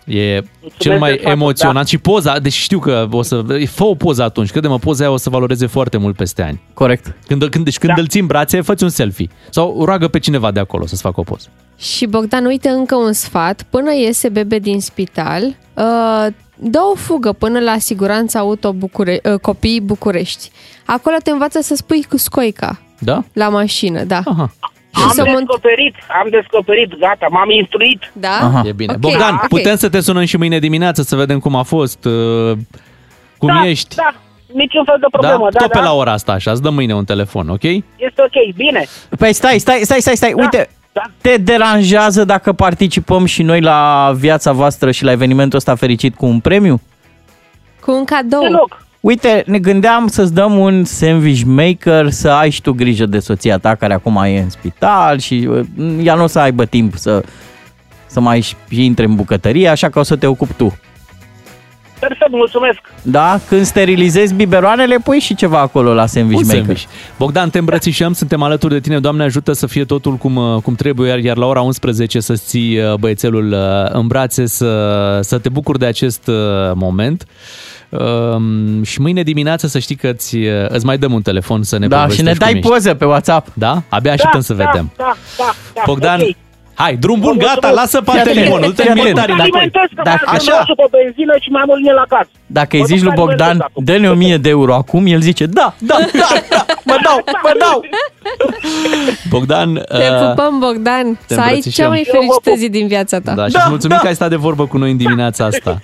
E cel mai de sfatul, emoționant da. și poza, deci știu că o să, fă o poză atunci, crede-mă, poza aia o să valoreze foarte mult peste ani. Corect. Când, când, deci când îl ții în brațe, fă un selfie. Sau roagă pe cineva de acolo să-ți facă o poză. Și Bogdan, uite încă un sfat. Până iese bebe din spital, uh, dă o fugă până la siguranța auto Bucure- uh, copiii București. Acolo te învață să spui cu scoica Da? la mașină, da. Aha. Am să mă- descoperit, am descoperit, gata, m-am instruit. Da? Aha. E bine. Ok, Bogdan, ok. putem să te sunăm și mâine dimineață să vedem cum a fost, uh, cum da, ești. Da, niciun fel de problemă, da, Tot da, pe la ora asta, așa, îți dăm mâine un telefon, ok? este ok, bine. Păi stai, stai, stai, stai, stai. Uite, da. te deranjează dacă participăm și noi la viața voastră și la evenimentul ăsta fericit cu un premiu? Cu un cadou. Deloc. Uite, ne gândeam să-ți dăm un sandwich maker, să ai și tu grijă de soția ta care acum e în spital și uh, ea nu o să aibă timp să, să mai și intre în bucătărie, așa că o să te ocupi tu. Perfect, mulțumesc. Da? Când sterilizezi biberoanele, pui și ceva acolo la sandwich Un maker. sandwich. Bogdan, te îmbrățișăm, suntem alături de tine. Doamne ajută să fie totul cum, uh, cum trebuie, iar, iar la ora 11 să-ți ții uh, băiețelul uh, în brațe, să, să te bucuri de acest uh, moment. Um, și mâine dimineață să știi că îți, uh, îți mai dăm un telefon să ne Da, și povestești ne dai cum ești. poze pe WhatsApp. Da? Abia așteptăm da, să da, vedem. Da, da, da, Bogdan, ok. Hai, drum bun, Vă gata, mulțumesc. lasă Fii atent, Pantelimonul, du-te fii în atent. militari Mă înapoi. alimentez că Dacă- Dacă, așa. așa. pe benzină și mai am o linie la casă. Dacă îi Mă zici duc lui la Bogdan, alimentă acum. dă-ne 1000 de euro acum, el zice, da, da, da, da, mă dau, mă dau. Bogdan, Te uh, pupăm, Bogdan, te să ai îmbrățișăm. cea mai Eu vă fericită pup. zi din viața ta. da, și Da, îți mulțumim da. că ai stat de vorbă cu noi în dimineața asta.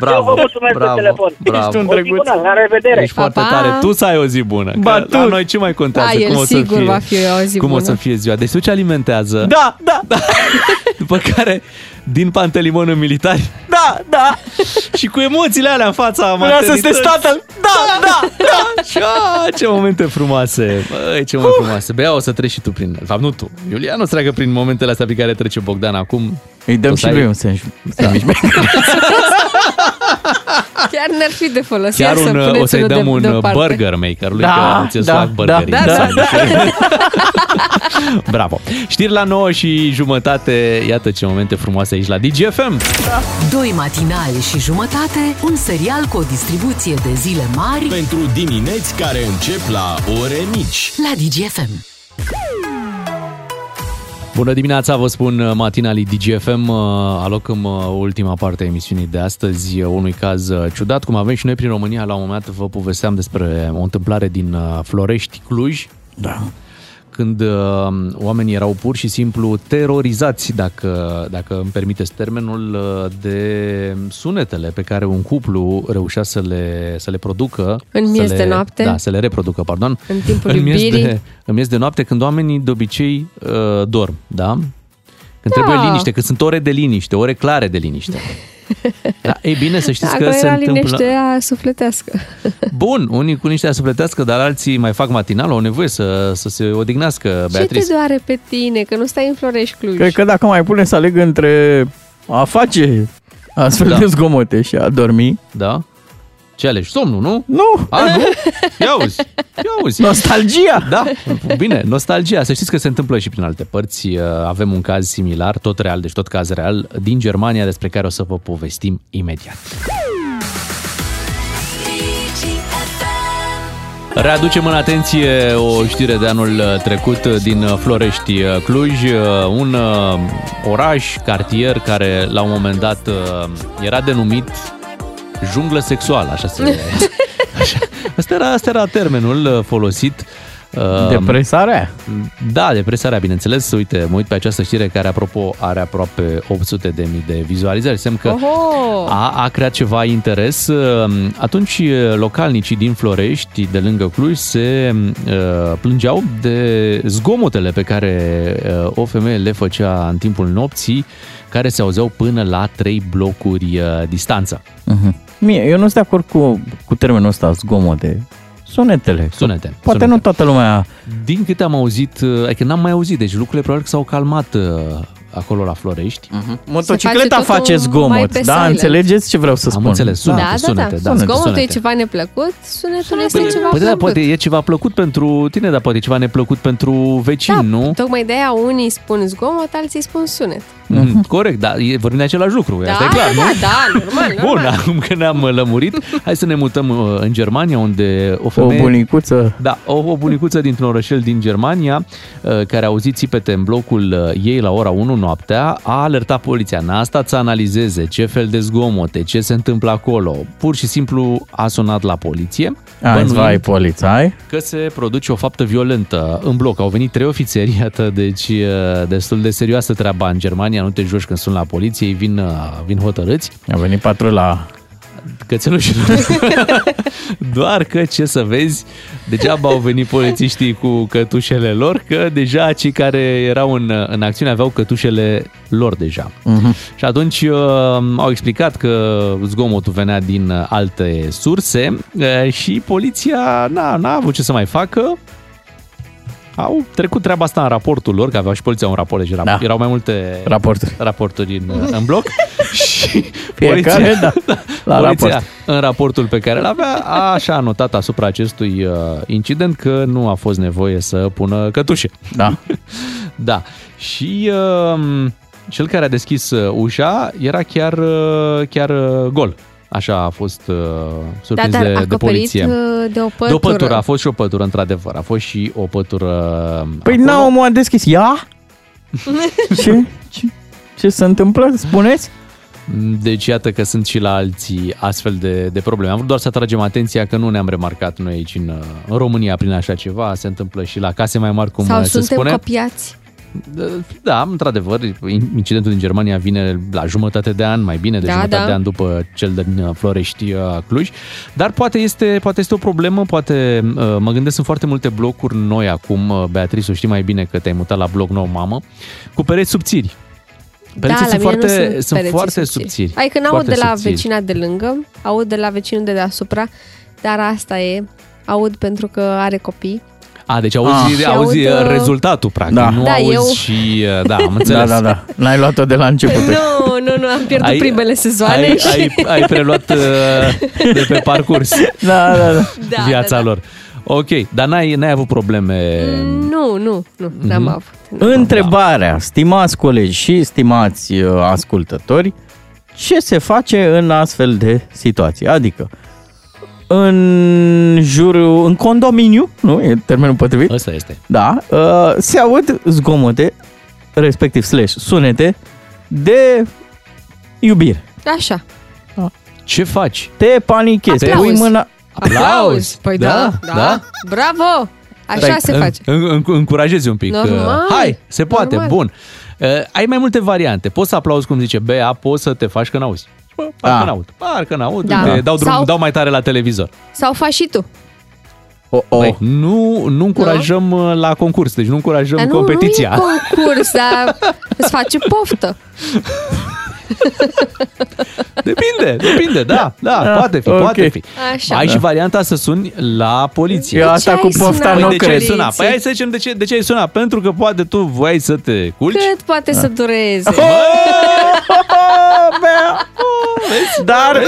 Bravo, Eu vă mulțumesc bravo, de telefon. bravo. Ești un O zi drăguț. bună, la revedere. Ești foarte Pa, pa. tare. Tu să ai o zi bună. Ba, Că la tu. noi ce mai contează? Da, el cum o să sigur fie, va fi o zi Cum o bună. să fie ziua. Deci tu ce alimentează? Da, da, da, După care, din Pantelimon în militari da, da. și cu emoțiile alea în fața Vrea să maternității. te tatăl. Da, da, da. Așa, ce momente frumoase. Băi, ce momente frumoase. Bea, o să treci și tu prin... De fapt, nu tu. Iulian o să treacă prin momentele astea pe care trece Bogdan acum. Îi dăm O și să ai- lui un sandwich sandwich maker. Chiar n-ar fi de folos. Chiar Ia să un, puneți o să-i unul dăm de, un deoparte. burger maker lui, Da, că ți-e da, fac burgerii. da, da, da. Bravo. Știri la 9 și jumătate. Iată ce momente frumoase aici la DGFM. Doi matinali și jumătate, un serial cu o distribuție de zile mari Pentru dimineți care încep la ore mici. la DGFM. Bună dimineața, vă spun uh, matinalii DGFM. uh, Alocăm uh, ultima parte a emisiunii de astăzi uh, unui caz uh, ciudat. Cum avem și noi prin România, la un moment dat vă povesteam despre o întâmplare din uh, Florești, Cluj. Da. Când uh, oamenii erau pur și simplu terorizați, dacă, dacă îmi permiteți termenul, uh, de sunetele pe care un cuplu reușea să le, să le producă. În miez să de le, noapte? Da, să le reproducă, pardon. În timpul în miez, iubirii? de, în miez de noapte, când oamenii de obicei uh, dorm, da? Când Da. trebuie liniște, când sunt ore de liniște, ore clare de liniște. Da, ei bine, să știți Dacă că se era întâmplă... liniște aia sufletească. Bun, unii cu niște asupletească, dar alții mai fac matinal, au nevoie să, să se odihnească, Ce te Beatrice. doare pe tine? Că nu stai în Florești Cluj. Cred că dacă mai pune să aleg între a face astfel Da. de zgomote și a dormi, Da? Ce alegi? Somnul, nu? nu, A, nu? Ia auzi, ia auzi. nostalgia. Da, bine, nostalgia. Să știți că se întâmplă și prin alte părți. Uh, Avem un caz similar, tot real, deci tot caz real, din Germania, despre care o să vă povestim imediat. Readucem în atenție o știre de anul trecut din Florești, Cluj, un uh, oraș, cartier care la un moment dat uh, era denumit junglă sexuală, așa se... Așa. Asta, era, asta era termenul uh, folosit uh, Depresarea? Da, depresarea, bineînțeles. Uite, mă uit pe această știre care, apropo, are aproape 800 de mii de vizualizări. Semn că Oho! a, a creat ceva interes. Uh, Atunci localnicii din Florești, de lângă Cluj, se uh, plângeau de zgomotele pe care uh, o femeie le făcea în timpul nopții, care se auzeau până la 3 blocuri uh, distanță. Uh-huh. Mie, eu nu sunt de acord cu, cu termenul ăsta, zgomote. Sunetele. Sunete. Poate sunete. nu toată lumea... Din câte am auzit, uh, adică n-am mai auzit, deci lucrurile probabil că s-au calmat uh, acolo la Florești. Uh-huh. Motocicleta face zgomot, da? Înțelegeți ce vreau să spun? Am înțeles, sunete, da, da, sunete, da. da. Zgomotul sunete. e ceva neplăcut, sunetul este ceva Păi da, plăcut. poate e ceva plăcut pentru tine, dar poate e ceva neplăcut pentru vecin, da, nu? Tocmai de aia unii spun zgomot, alții spun sunet. Mm, corect, dar e, vorbim de același lucru, Da, asta e clar, da, nu? da, normal, Bun, normal. acum că ne-am lămurit, hai să ne mutăm uh, în Germania, unde o femeie... O bunicuță. Da, o, o bunicuță dintr-un orășel din Germania, uh, care a auzit țipete în blocul uh, ei la ora 1 noaptea, a alertat poliția. N-a stat să analizeze ce fel de zgomote, ce se întâmplă acolo. Pur și simplu a sunat la poliție. Azi bănuind vai polițai. că se produce o faptă violentă în bloc. Au venit trei ofițeri, iată, deci e destul de serioasă treaba în Germania, nu te joci când sunt la poliție, ei vin, uh, vin hotărâți. A venit patrula. Cățelușilor. Doar că, ce să vezi, degeaba au venit polițiștii cu cătușele lor, că deja cei care erau în, în acțiune aveau cătușele lor deja. Mhm. Și atunci uh, au explicat că zgomotul venea din uh, alte surse uh, și poliția n-a, n-a avut ce să mai facă. Au trecut treaba asta în raportul lor, că aveau și poliția un raport, deci era, Da. erau mai multe Raporturi. raporturi în, în bloc și Fiecare, poliția, da, la poliția raport. în raportul pe care îl avea a așa a notat asupra acestui uh, incident că nu a fost nevoie să pună cătușe. Da. da. Și uh, cel care a deschis uh, ușa era chiar, uh, chiar uh, gol. Așa a fost uh, Da, surprins dar de, de acoperit poliție. uh, de o pătură. De o pătură, a fost și o pătură, într-adevăr. A fost și o pătură Păi n-a omul a deschis. Ia? ce? ce? Ce se întâmplă? Spuneți? Deci iată că sunt și la alții astfel de, de probleme. Am vrut doar să atragem atenția că nu ne-am remarcat noi aici în, în România prin așa ceva. Se întâmplă și la case mai mari, cum Sau se suntem spune. copiați. Da, într-adevăr, incidentul din Germania vine la jumătate de an, mai bine de Da, jumătate da. de an după cel din uh, Florești uh, Cluj, dar poate este, poate este o problemă, poate, uh, mă gândesc, sunt foarte multe blocuri noi acum, uh, Beatrice, o știi mai bine că te-ai mutat la bloc nou, mamă, cu pereți subțiri. Pereții da, sunt la mine foarte, nu sunt, sunt pereții foarte subțiri. Ai când aud foarte de la subțiri. vecina de lângă, aud de la vecinul de deasupra, dar asta e, aud pentru că are copii. A, deci auzi, Ah. auzi Și aud, uh, rezultatul, practic. Da. Nu Da, auzi eu- și... uh, Da, am Da, înțeles. da, da. N-ai luat-o de la început. Nu, nu, nu, am pierdut Ai- primele sezoane. Ai, și... ai, ai preluat uh, de pe parcurs Da, da, da. Da, viața da, da. lor. Ok, dar n-ai, n-ai avut probleme... Nu, nu, nu, n-am Mhm. avut. Întrebarea, stimați colegi și stimați uh, ascultători, ce se face în astfel de situații? Adică, în jurul, în condominiu, nu e termenul potrivit? Ăsta este. Da, uh, se aud zgomote, respectiv slash sunete, de iubire. Așa. Ce faci? Te panichezi, Aplauz. pui mâna... Aplauz. Păi da, Da, da. da. Bravo! Așa Stai, se în- face. În, în, încurajezi un pic. Normal. Uh, Hai, se poate, Normal. bun. Uh, ai mai multe variante. Poți să aplauzi, cum zice Bea, poți să te faci că n-auzi. Bă, parcă Ah. n-aud. Parcă n-aud. Da. Uite, dau, drum, Sau- dau mai tare la televizor. Sau faci și tu. Oh, oh. Băi, nu, nu încurajăm uh, la concurs, deci nu încurajăm Dar nu, competiția. nu e concurs, dar îți face poftă. Depinde, depinde, da, da, Ah, poate fi, ok. poate fi. Așa. Ai și varianta să suni la poliție. Eu asta ce cu ai pofta sunat, nu Păi de ce ai cred. sunat? Păi hai să zicem de ce, de ce ai sunat. Pentru că poate tu voiai să te culci. Cât poate să dureze? Dar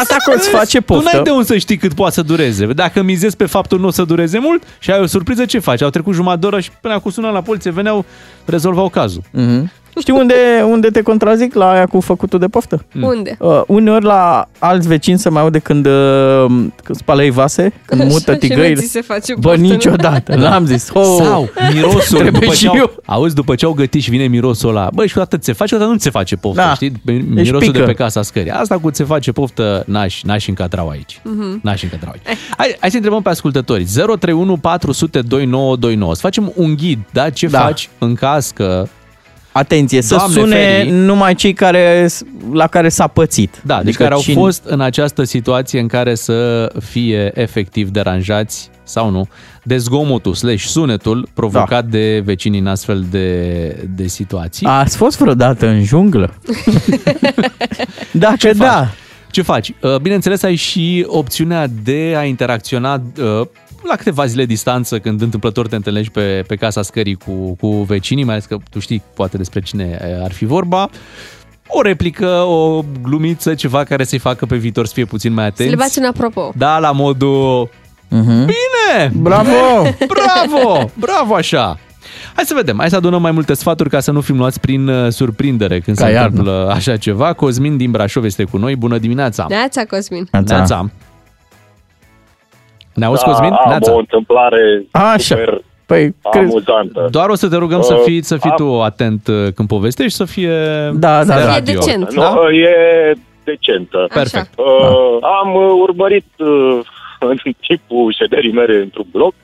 asta că îți face Tu n-ai poftă. de unde să știi cât poate să dureze. Dacă mizezi pe faptul nu o să dureze mult și ai o surpriză, ce faci? Au trecut jumătate de oră și până acum sună la poliție, veneau, rezolvau cazul. Mhm. Știi unde, unde te contrazic la aia cu făcutul de poftă? Unde? Uh, uneori la alți vecini se mai aude când, uh, când spală ei vase, când Așa, mută și nu tigăile. ți se face Bă, poftă, nu? niciodată, n-am zis. Oh, Sau mirosul trebuie după și ce, au, eu. auzi, după ce au gătit și vine mirosul ăla. Băi, și odată ți se face, odată nu ți se face poftă, Da. știi? Mirosul pică. de pe casa scării. Asta cu ți se face poftă, n-aș, n-aș încadrau aici. Mhm. N-aș încadrau aici. Hai, hai să întrebăm pe ascultători. 031 400 2929. Să facem un ghid, da? Ce Da. faci în caz că... Atenție, să Doamne sune ferii. numai cei care, la care s-a pățit. Da, deci Adică care au cine- fost în această situație în care să fie efectiv deranjați sau nu de zgomotul slash sunetul provocat da. de vecinii în astfel de, de situații. Ați fost vreodată în junglă? Dacă Ce da. faci? Ce faci? Uh, Bineînțeles, ai și opțiunea de a interacționa uh, la câteva zile distanță când întâmplător te întâlnești pe, pe casa scării cu, cu vecinii, mai ales că tu știi poate despre cine uh, ar fi vorba. O replică, o glumiță, ceva care să-i facă pe viitor să fie puțin mai Să atenți. le bați un apropo. Da, la modul... Mhm. Bine! Bravo! Bravo! Bravo așa! Hai să vedem, hai să adunăm mai multe sfaturi ca să nu fim luați prin uh, surprindere când Ca se iarna. întâmplă așa ceva. Cosmin din Brașov este cu noi. Bună dimineața! Neața, Cosmin. Neața! Ne auzi, Cosmin? Da, am Neața. o întâmplare Așa. super Păi, amuzantă. Doar o să te rugăm să Uh, fii, să fii am- tu atent uh, când povestești, să fie da, de Să fie radio. decent. Nu, Da? e decentă. Perfect. Uh, am uh, urmărit uh, în timpul șederii mele într-un bloc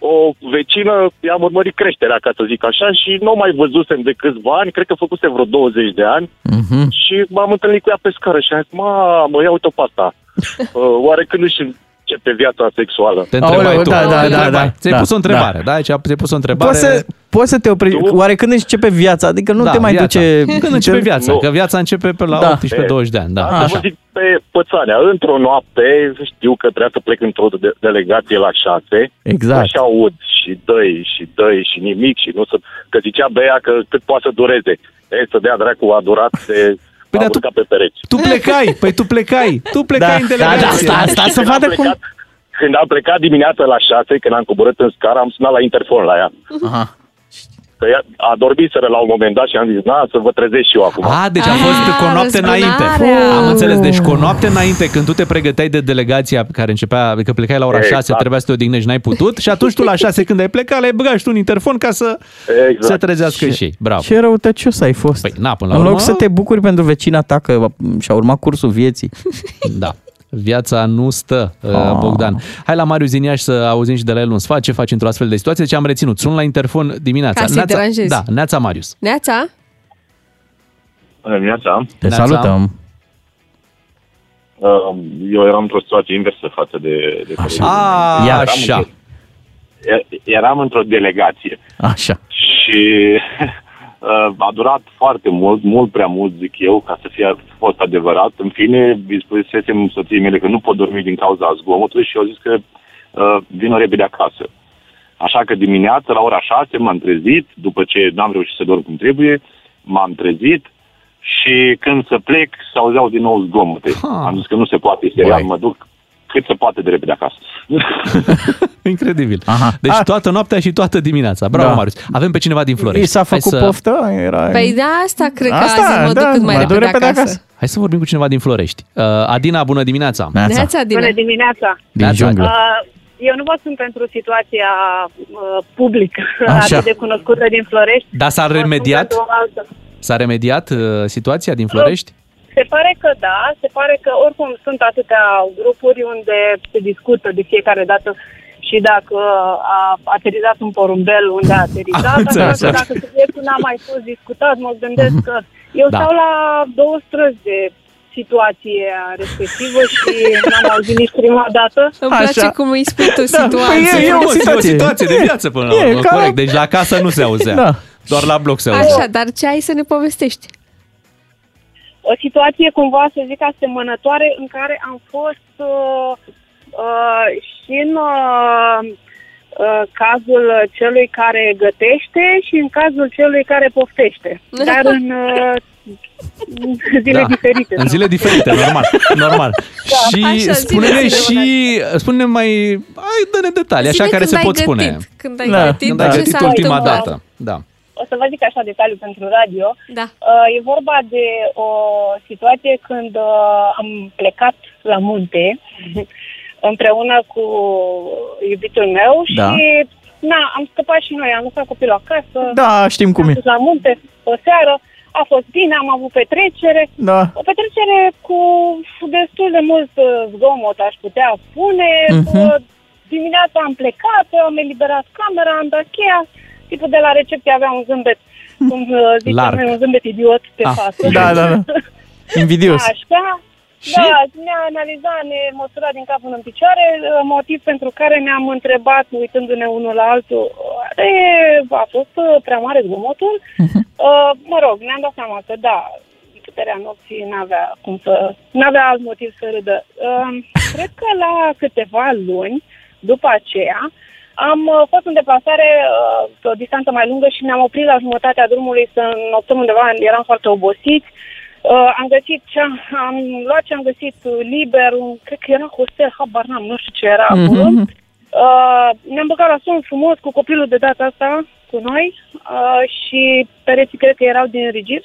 o vecină, i-am urmărit creșterea, ca să zic așa, și nu o mai văzusem de câțiva ani, cred că făcuse vreo 20 de ani, Mhm. și m-am întâlnit cu ea pe scară și am zis, mamă, ia uite-o pe asta. Uh, oare când își începe viața sexuală? Te întrebai Aoleu, tu. da, da, Te da, întrebai. da, Ți-ai da, pus o întrebare, da. da? Deci ți-ai pus o întrebare. Poți să, poți să te oprești. Oare când începe viața? Adică nu da, te mai viața. duce... Când începe viața? Nu. Că viața începe pe la Da. 18-20 de ani. Da, Am așa. văzut pe pățanea. Într-o noapte știu că trebuia să plec într-o de- delegație la șase. Exact. Așa aud și dăi și dăi și nimic și nu să... Că zicea Bea că cât poate să dureze. E, să dea dracu a durat de... Păi, a dar tu- urcat pe pereți. Tu plecai, păi tu plecai, tu plecai Da, în da, delegație. da, sta- sta să Când vadă am cum... plecat- Când am plecat dimineața la șase, când am coborât în scară, am sunat la interfon la ea. Aha. Că ea a dormiseră la un moment dat și am zis, na, să vă trezesc și eu acum. A, deci a Ah, fost cu o noapte înainte. răzbunarea. Am înțeles, deci cu o noapte înainte, când tu te pregăteai de delegația care începea, că plecai la ora Exact. 6, trebuia să te odihnești, n-ai putut și atunci tu la 6 când ai plecat, le-ai băgat și tu un interfon ca să Exact. se trezească și ei. Bravo. Ce răutăcios ai fost. Păi, na, până la în loc urmă- să te bucuri pentru vecina ta că și-a urmat cursul vieții. Da. Viața nu stă, uh, Ah. Bogdan. Hai la Marius din Iași să auzim și de la el un sfat. Ce faci într-o astfel de situație? Deci am reținut. Sun la interfon dimineața. Ca să-i Neața, deranjezi. da, Neața Marius. Neața? Bună dimineața. Te Neața. salutăm. Uh, Eu eram într-o situație inversă față de... de colegii A, mei. Eram așa. într-o- e- Eram într-o delegație Așa. și uh, a durat foarte mult, mult prea mult, zic eu, ca să fie fost adevărat. În fine, îi spusesem soției mele că nu pot dormi din cauza zgomotului și eu zis că uh, vină repede acasă. Așa că dimineața, la ora 6, m-am trezit, după ce n-am reușit să dorm cum trebuie, m-am trezit și când să plec, se auzeau din nou zgomote. Ha. Am zis că nu se poate, e serial, Băi. mă duc cât se poate de repede acasă. Incredibil. Aha. Deci A- toată noaptea și toată dimineața. Bravo, Da. Marius. Avem pe cineva din Florești. I s-a Hai făcut să... poftă? Era... Păi de asta cred că Asta, azi mă duc da, cât mai mă duc repede, repede acasă. acasă. Hai să vorbim cu cineva din Florești. Uh, Adina, bună dimineața. Neața. Neața, Dina. Bună dimineața! Din Neața. junglă. Uh, eu nu vă sunt pentru situația uh, publică Așa. atât de cunoscută din Florești. Dar s-a Vă spun remediat? pentru o altă. S-a remediat uh, situația din Florești? Se pare că da, se pare că oricum sunt atâtea grupuri unde se discută de fiecare dată și dacă a aterizat un porumbel, unde a aterizat, așa înțeles. că dacă subiectul n-a mai fost discutat, mă gândesc că eu Da. stau la două străzi de situația respectivă și n-am auzit nici prima dată. Îmi place Așa. cum îi spui tu Da, situația. păi e- e o Frumos, situație. E o situație de viață până la E, urmă. ca- Corect. Deci la casă nu se auzea. Da. Doar la bloc se auzea. Așa, dar ce ai să ne povestești? O situație cumva, să zic, asemănătoare în care am fost uh, uh, și în uh, uh, cazul celui care gătește și în cazul celui care poftește. Dar în uh, zile Da. diferite. În zile diferite, normal. normal. Și Așa, spune-ne zile, zile, și spune mai hai dă-ne detalii, așa Zine care când se ai pot gătit. spune. Când ai Da, gătit, Când ce ai gătit s-a ultima întâmplat? dată. Da. O să vă zic așa detaliu pentru radio. Da. Uh, e vorba de o situație când uh, am plecat la munte împreună cu iubitul meu și Da. na, am scăpat și noi, am lăsat copilul acasă. Da, știm cum am e. dus la munte o seară, a fost bine, am avut petrecere. Da. O petrecere cu destul de mult uh, zgomot, aș putea spune. Mhm. Uh, Dimineața am plecat, am eliberat camera, am dat cheia. Tipul de la recepție avea un zâmbet, cum uh, zicem Larg. noi, un zâmbet idiot pe Ah, față. da, da, da. Invidios. Așa. Da, ne-a analizat, ne măsura din cap până în picioare, uh, motiv pentru care ne-am întrebat, uitându-ne unul la altul, oare a fost uh, prea mare zgomotul? Uh, mă rog, ne-am dat seama că da, puterea nopții n-avea cum să, n-avea alt motiv să râdă. Uh, cred că la câteva luni, după aceea, am uh, fost în deplasare uh, pe o distanță mai lungă și ne-am oprit la jumătatea drumului să noptăm undeva, eram foarte obosiți. Uh, am găsit ce am, am luat ce am găsit uh, liber, un, cred că era hostel, habar n-am, nu știu ce era acolo. Uh, ne-am băgat la somn frumos cu copilul de data asta cu noi uh, și pereții cred că erau din rigid,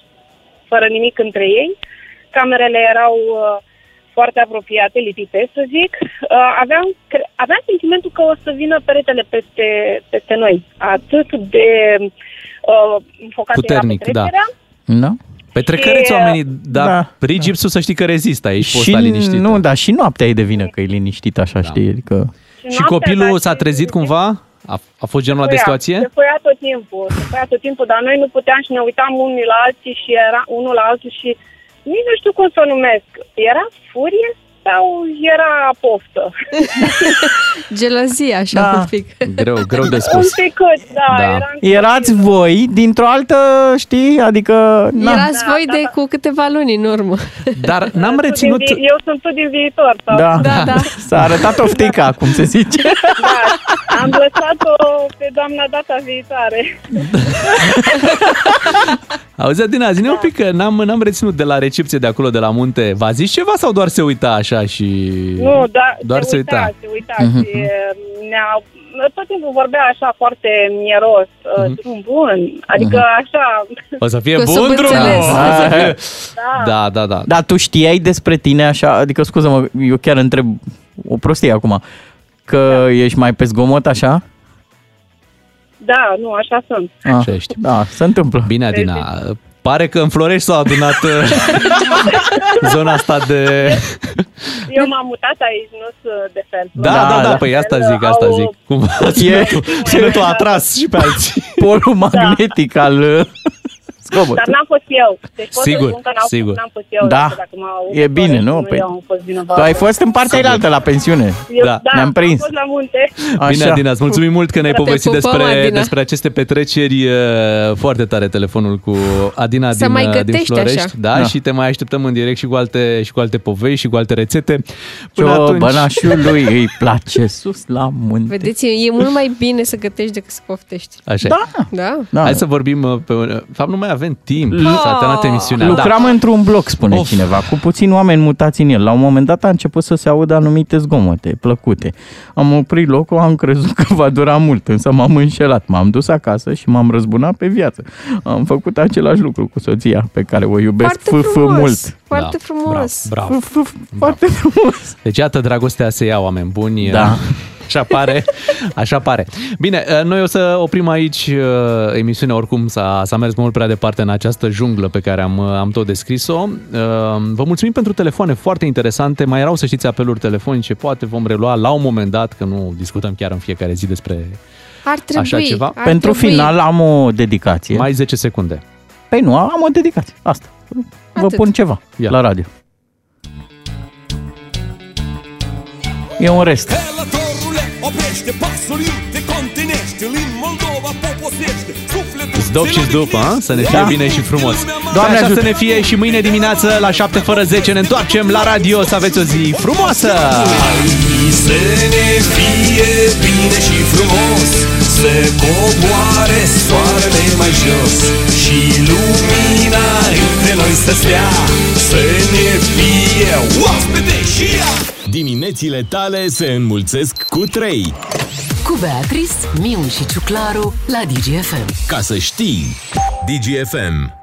fără nimic între ei. Camerele erau uh, foarte apropiate, lipite, să zic. Uh, aveam, cre- aveam sentimentul că o să vină peretele peste, peste noi. Atât de uh, înfocată Puternic, era da. petrecerea. Da? Petrecăreți Și, oamenii, dar da. da. rigipsul să știi că rezistă aici, poți Și sta liniștit. nu, da, și noaptea e de vină că e liniștit așa, da. știi? Adică... Și copilul s-a trezit cumva? A, a fost genul ăla de Foia, situație? Se foia tot timpul, se foia tot timpul, dar noi nu puteam și ne uitam unii la alții și era unul la altul și nici nu știu cum să o numesc. Era furie sau era poftă? Gelozie, așa, Da. un pic. Greu, greu de Un spus. picuț, da. Da. Eram... Erați voi dintr-o altă, știi? Adică... Na. Erați voi de cu câteva luni în urmă. Dar n-am Tu din reținut... vi- Eu sunt tu din viitor. Sau? Da. Da, da. S-a arătat oftica, cum se zice. da. Am lăsat-o pe doamna data viitoare. Auzi, Adina, zine un pic că n-am, n-am reținut de la recepție de acolo, de la munte. V-a zis ceva sau doar se uita așa și... Nu, da, Doar se, uita, se uita și Mhm. ne-a, tot timpul vorbea așa foarte mieros, uh, drum bun, adică așa... O să fie Că s-o bun drumul! înțeles. O să fie... Da. Da, da, da. Dar tu știai despre tine așa, adică scuză-mă, eu chiar întreb o prostie acum, că da. ești mai pe zgomot așa? Da, nu, așa sunt. Ah, Așa ești. Da, se întâmplă. Bine, Adina, pare că în Florești s-a adunat uh, zona asta de... Eu m-am mutat aici, nu sunt de fel. Da, da, da, da, păi asta zic, asta Au- zic. Cum sunetul, sunetul a atras și pe alții. Polul magnetic al uh, zgomotului. Dar n-am fost eu. Deci pot Sigur, să spun că n-am, sigur. n-am fost eu. Da. că Dacă m-au E bine, nu? nu Păi- eu am fost vinovat. Tu ai fost în partea Sigur. altă la pensiune. Eu, Da. da, Ne-am prins. am fost la munte. Bine, Adina, îți mulțumim mult că ne-ai Te povestit pupăm, despre, Adina. despre aceste petreceri uh, foarte tare telefonul cu Adina Să din, mai uh, din gătești Florești. așa. Da, Da. și te mai așteptăm în direct și cu alte, și cu alte povești și cu alte rețete. Ciobănașului îi place sus la munte. Vedeți, e mult mai bine să gătești decât să poftești. Așa e. Da. Da? Da. Hai să vorbim uh, pe... De fapt, nu mai avem timp. Lu- S-a terminat emisiunea. Lucram într-un bloc, spune Of. of. cineva, cu puțini oameni mutați în el. La un moment dat a început să se audă anumite zgomote plăcute. Am oprit locul, am crezut că va dura mult, însă m-am înșelat. M-am dus acasă și m-am răzbunat pe viață. Am făcut același lucru cu soția pe care o iubesc Foarte f frumos. mult. Foarte Da, frumos. Bravo, bravo. F- f- Foarte frumos. Deci, iată, dragostea se ia, oameni buni. Da. Așa pare, așa pare. Bine, uh, noi o să oprim aici uh, emisiunea, oricum s-a, s-a mers mult prea departe în această junglă pe care am, uh, am tot descris-o. Uh, Vă mulțumim pentru telefoane foarte interesante. Mai erau, să știți, apeluri telefonice. Poate vom relua la un moment dat, că nu discutăm chiar în fiecare zi despre Ar trebui. așa ceva. Ar Pentru trebui. final am o dedicație. Mai 10 secunde. Păi nu, am o dedicație. Asta. Vă Atât. pun ceva Ia. la radio. E un rest. Călătorule, oprește pasul, te continești În Moldova poposește Sufletul Zdop și zdop, a? Să ne fie Da. bine și frumos. Doamne Doamne așa ajută. să ne fie și mâine dimineață la 7 fără 10 ne întoarcem la radio să aveți o zi frumoasă! Să ne fie bine și frumos Să coboare soarele mai jos Și lumina între noi să stea Să ne fie oaspete și ea Diminețile tale se înmulțesc cu 3. Cu Cu Beatrice, Miu și Ciuclaru la DGFM. Ca să știi, DGFM.